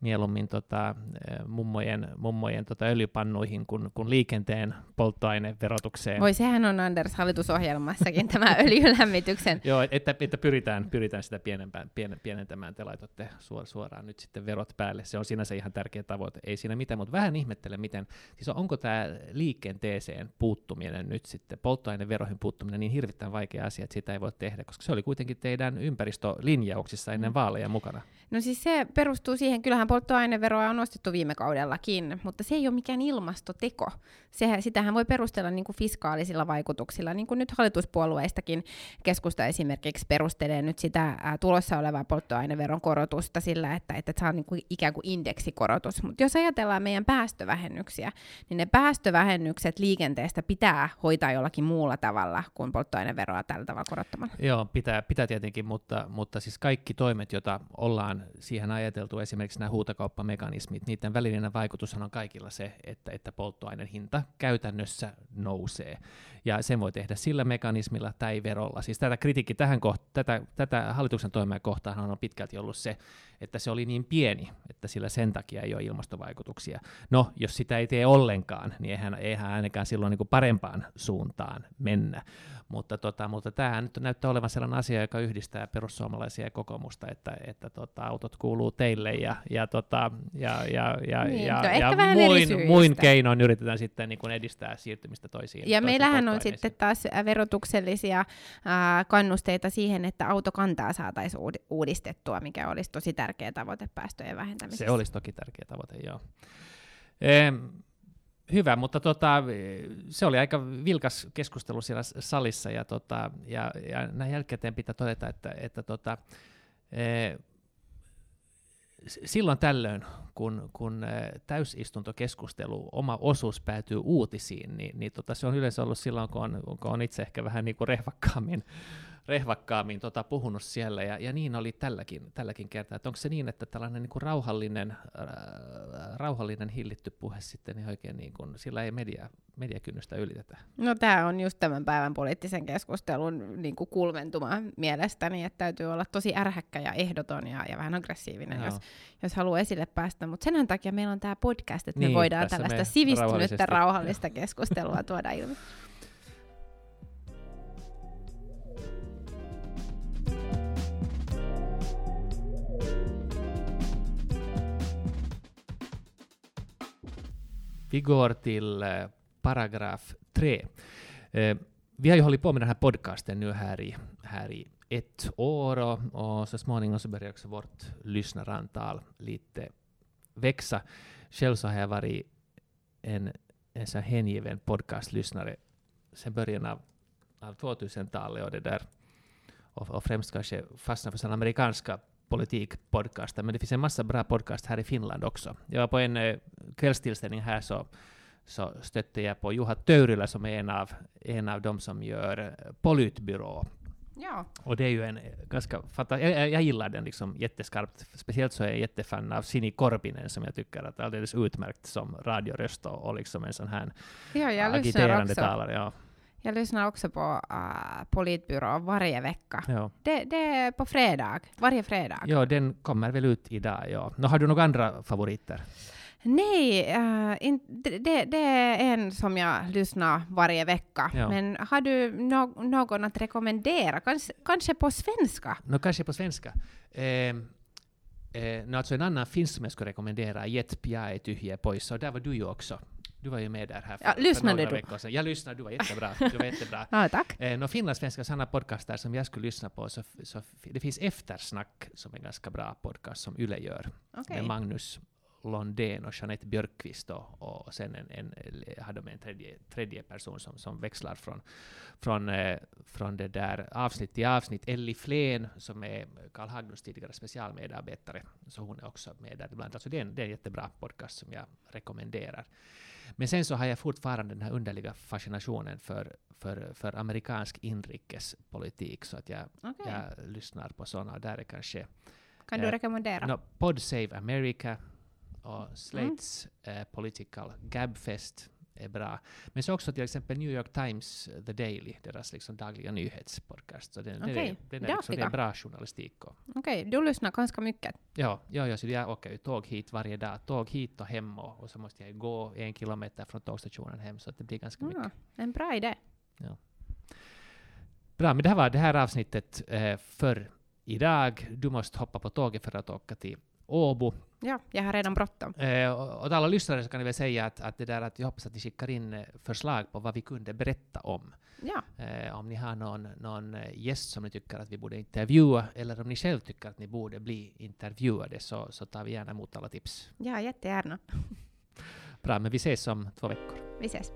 mieluummin tota, eh, mummojen, mummojen tota öljypannuihin kuin, kuin liikenteen polttoaineverotukseen. Voi sehän on Anders hallitusohjelmassakin tämä öljylämmityksen. Joo, että, että pyritään, pyritään sitä pienempään, pien, pienentämään, te laitatte suoraan nyt sitten verot päälle. Se on sinänsä ihan tärkeä tavoite, ei siinä mitään, mutta vähän ihmettelen, miten, siis onko tämä liikenteeseen puuttuminen nyt sitten, polttoaineveroihin puuttuminen niin hirvittävän vaikea asia, että sitä ei voi tehdä, koska se oli kuitenkin teidän ympäristölinjauksissa ennen mm. vaaleja mukana. No siis se perustuu siihen, kyllähän polttoaineveroa on nostettu viime kaudellakin, mutta se ei ole mikään ilmastoteko. Se, sitähän voi perustella niin kuin fiskaalisilla vaikutuksilla, niin kuin nyt hallituspuolueistakin keskusta esimerkiksi perustelee nyt sitä ää, tulossa olevaa polttoaineveron korotusta sillä, että, että saa niin kuin ikään kuin indeksikorotus. Mutta jos ajatellaan meidän päästövähennyksiä, niin ne päästövähennykset liikenteestä pitää hoitaa jollakin muulla tavalla kuin polttoaineveroa tällä tavalla korottamalla. Joo, pitää, pitää tietenkin, mutta, mutta siis kaikki toimet, joita ollaan siihen ajateltu, esimerkiksi nämä huutokauppamekanismit, niiden välinen vaikutushan on kaikilla se, että, että polttoaineen hinta käytännössä nousee. Ja sen voi tehdä sillä mekanismilla tai verolla. Siis tätä kritiikki tähän koht- tätä, tätä hallituksen toimea kohtaan on pitkälti ollut se, että se oli niin pieni, että sillä sen takia ei ole ilmastovaikutuksia. No, jos sitä ei tee ollenkaan, niin eihän, eihän ainakaan silloin niin kuin parempaan suuntaan mennä. Mutta, tota, mutta tämä nyt näyttää olevan sellainen asia, joka yhdistää perussuomalaisia ja kokoomusta, että, että tota, autot kuuluu teille ja, ja, tota, ja, ja, ja, niin, ja, no ja muin, muin keinoin yritetään sitten niin kuin edistää siirtymistä toisiin. Ja meillähän on sitten taas verotuksellisia äh, kannusteita siihen, että autokantaa saataisiin uudistettua, mikä olisi tosi tärkeä tavoite päästöjen vähentämisessä. Se olisi toki tärkeä tavoite, joo. Eh, hyvä, mutta tota, se oli aika vilkas keskustelu siellä salissa, ja, tota, ja, ja näin jälkikäteen pitää todeta, että, että tota, eh, silloin tällöin, kun, kun täysistuntokeskustelu, oma osuus päätyy uutisiin, niin, niin tota, se on yleensä ollut silloin, kun on, kun on itse ehkä vähän niin kuin rehvakkaammin rehvakkaammin tota, puhunut siellä, ja, ja niin oli tälläkin, tälläkin kertaa. Onko se niin, että tällainen niin kuin rauhallinen, äh, rauhallinen hillitty puhe sitten niin oikein, niin kuin, sillä ei media, mediakynnystä ylitetä? No tämä on just tämän päivän poliittisen keskustelun niin kuin kulmentuma mielestäni, että täytyy olla tosi ärhäkkä ja ehdoton ja, ja vähän aggressiivinen, jos, jos haluaa esille päästä. Mutta sen takia meillä on tämä podcast, että niin, me voidaan tällaista sivistynyttä, rauhallista keskustelua tuoda ilmi. Vi går till eh, paragraf 3. Eh, vi har ju hållit på med den här podcasten nu här i, här i ett år och, och så småningom så börjar också vårt lyssnarantal lite växa. Själv så har jag varit en, en så hängiven podcastlyssnare sedan början av, av 2000-talet och det där och, och främst kanske fastnat för amerikanska politikpodcaster, men det finns en massa bra podcast här i Finland också. Jag var på en eh, kvällstillställning här så, så stötte jag på Juha Töyrylä som är en av, en av de som gör eh, Polytbyrå. Ja. Och det är ju en ganska fantastisk, jag, jag, gillar den liksom jätteskarpt. Speciellt så är jag jättefan av Sini Korpinen som jag tycker att alldeles utmärkt som radioröst och, och liksom en sån här ja, agiterande talare. Ja. Jag lyssnar också på uh, Politbyrå varje vecka. Ja. Det, det, är på fredag, varje fredag. Ja, den kommer väl ut idag. Ja. Nå, har du några andra favoriter? Nej, uh, in, det, det, är en som jag lyssnar varje vecka. Ja. Men har du no, någon att rekommendera? Kans, kanske på svenska? No, kanske på svenska. Eh, eh, no, alltså en annan finsk som jag skulle rekommendera, Jet Pia tyhjä pois, och där var du ju också Du var ju med där här för, Ja, lyssnade för några du? veckor sedan. Jag lyssnade, du var jättebra. Du var jättebra. Ja, tack. Eh, Några finlandssvenska sanna podcastar som jag skulle lyssna på, så, så det finns Eftersnack som är en ganska bra podcast som Yle gör. Okej. Med Magnus Londén och Jeanette Björkqvist och, och sen en, en, har de en tredje, tredje person som, som växlar från, från, eh, från det där avsnitt till avsnitt. Elli Flen som är Karl Haglunds tidigare specialmedarbetare, så hon är också med där ibland. Alltså det, är en, det är en jättebra podcast som jag rekommenderar. Men sen så har jag fortfarande den här underliga fascinationen för, för, för amerikansk inrikespolitik, så att jag, Okej. jag lyssnar på sådana. Där är kanske Kan du eh, rekommendera? No, Pod Save America och Slates eh, Political Gabfest är bra. Men så också till exempel New York Times eh, The Daily, deras liksom dagliga nyhetspodcast. Så den, den, Okej, är, den är, liksom, det är bra journalistik. Okej, du lyssnar ganska mycket. ja, ja, ja, så jag åker ju tåg hit varje dag. Tåg hit och hem och, och så måste jag gå en kilometer från tågstationen hem, så det blir ganska mycket. Ja, en bra idé. Bra, men det här var det här avsnittet eh, för idag. Du måste hoppa på tåget för att åka till Åbo. Ja, jag har redan bråttom. Eh, och alla lyssnare så kan jag väl säga att, att det där att jag hoppas att ni skickar in eh, förslag på vad vi kunde berätta om. Ja, Eh, om ni har någon, någon eh, gäst som ni tycker att vi borde intervjua, eller om ni själv tycker att ni borde bli intervjuade, så, så tar vi gärna emot alla tips. ja jättegärna. Bra, men vi ses om två veckor. Vi ses.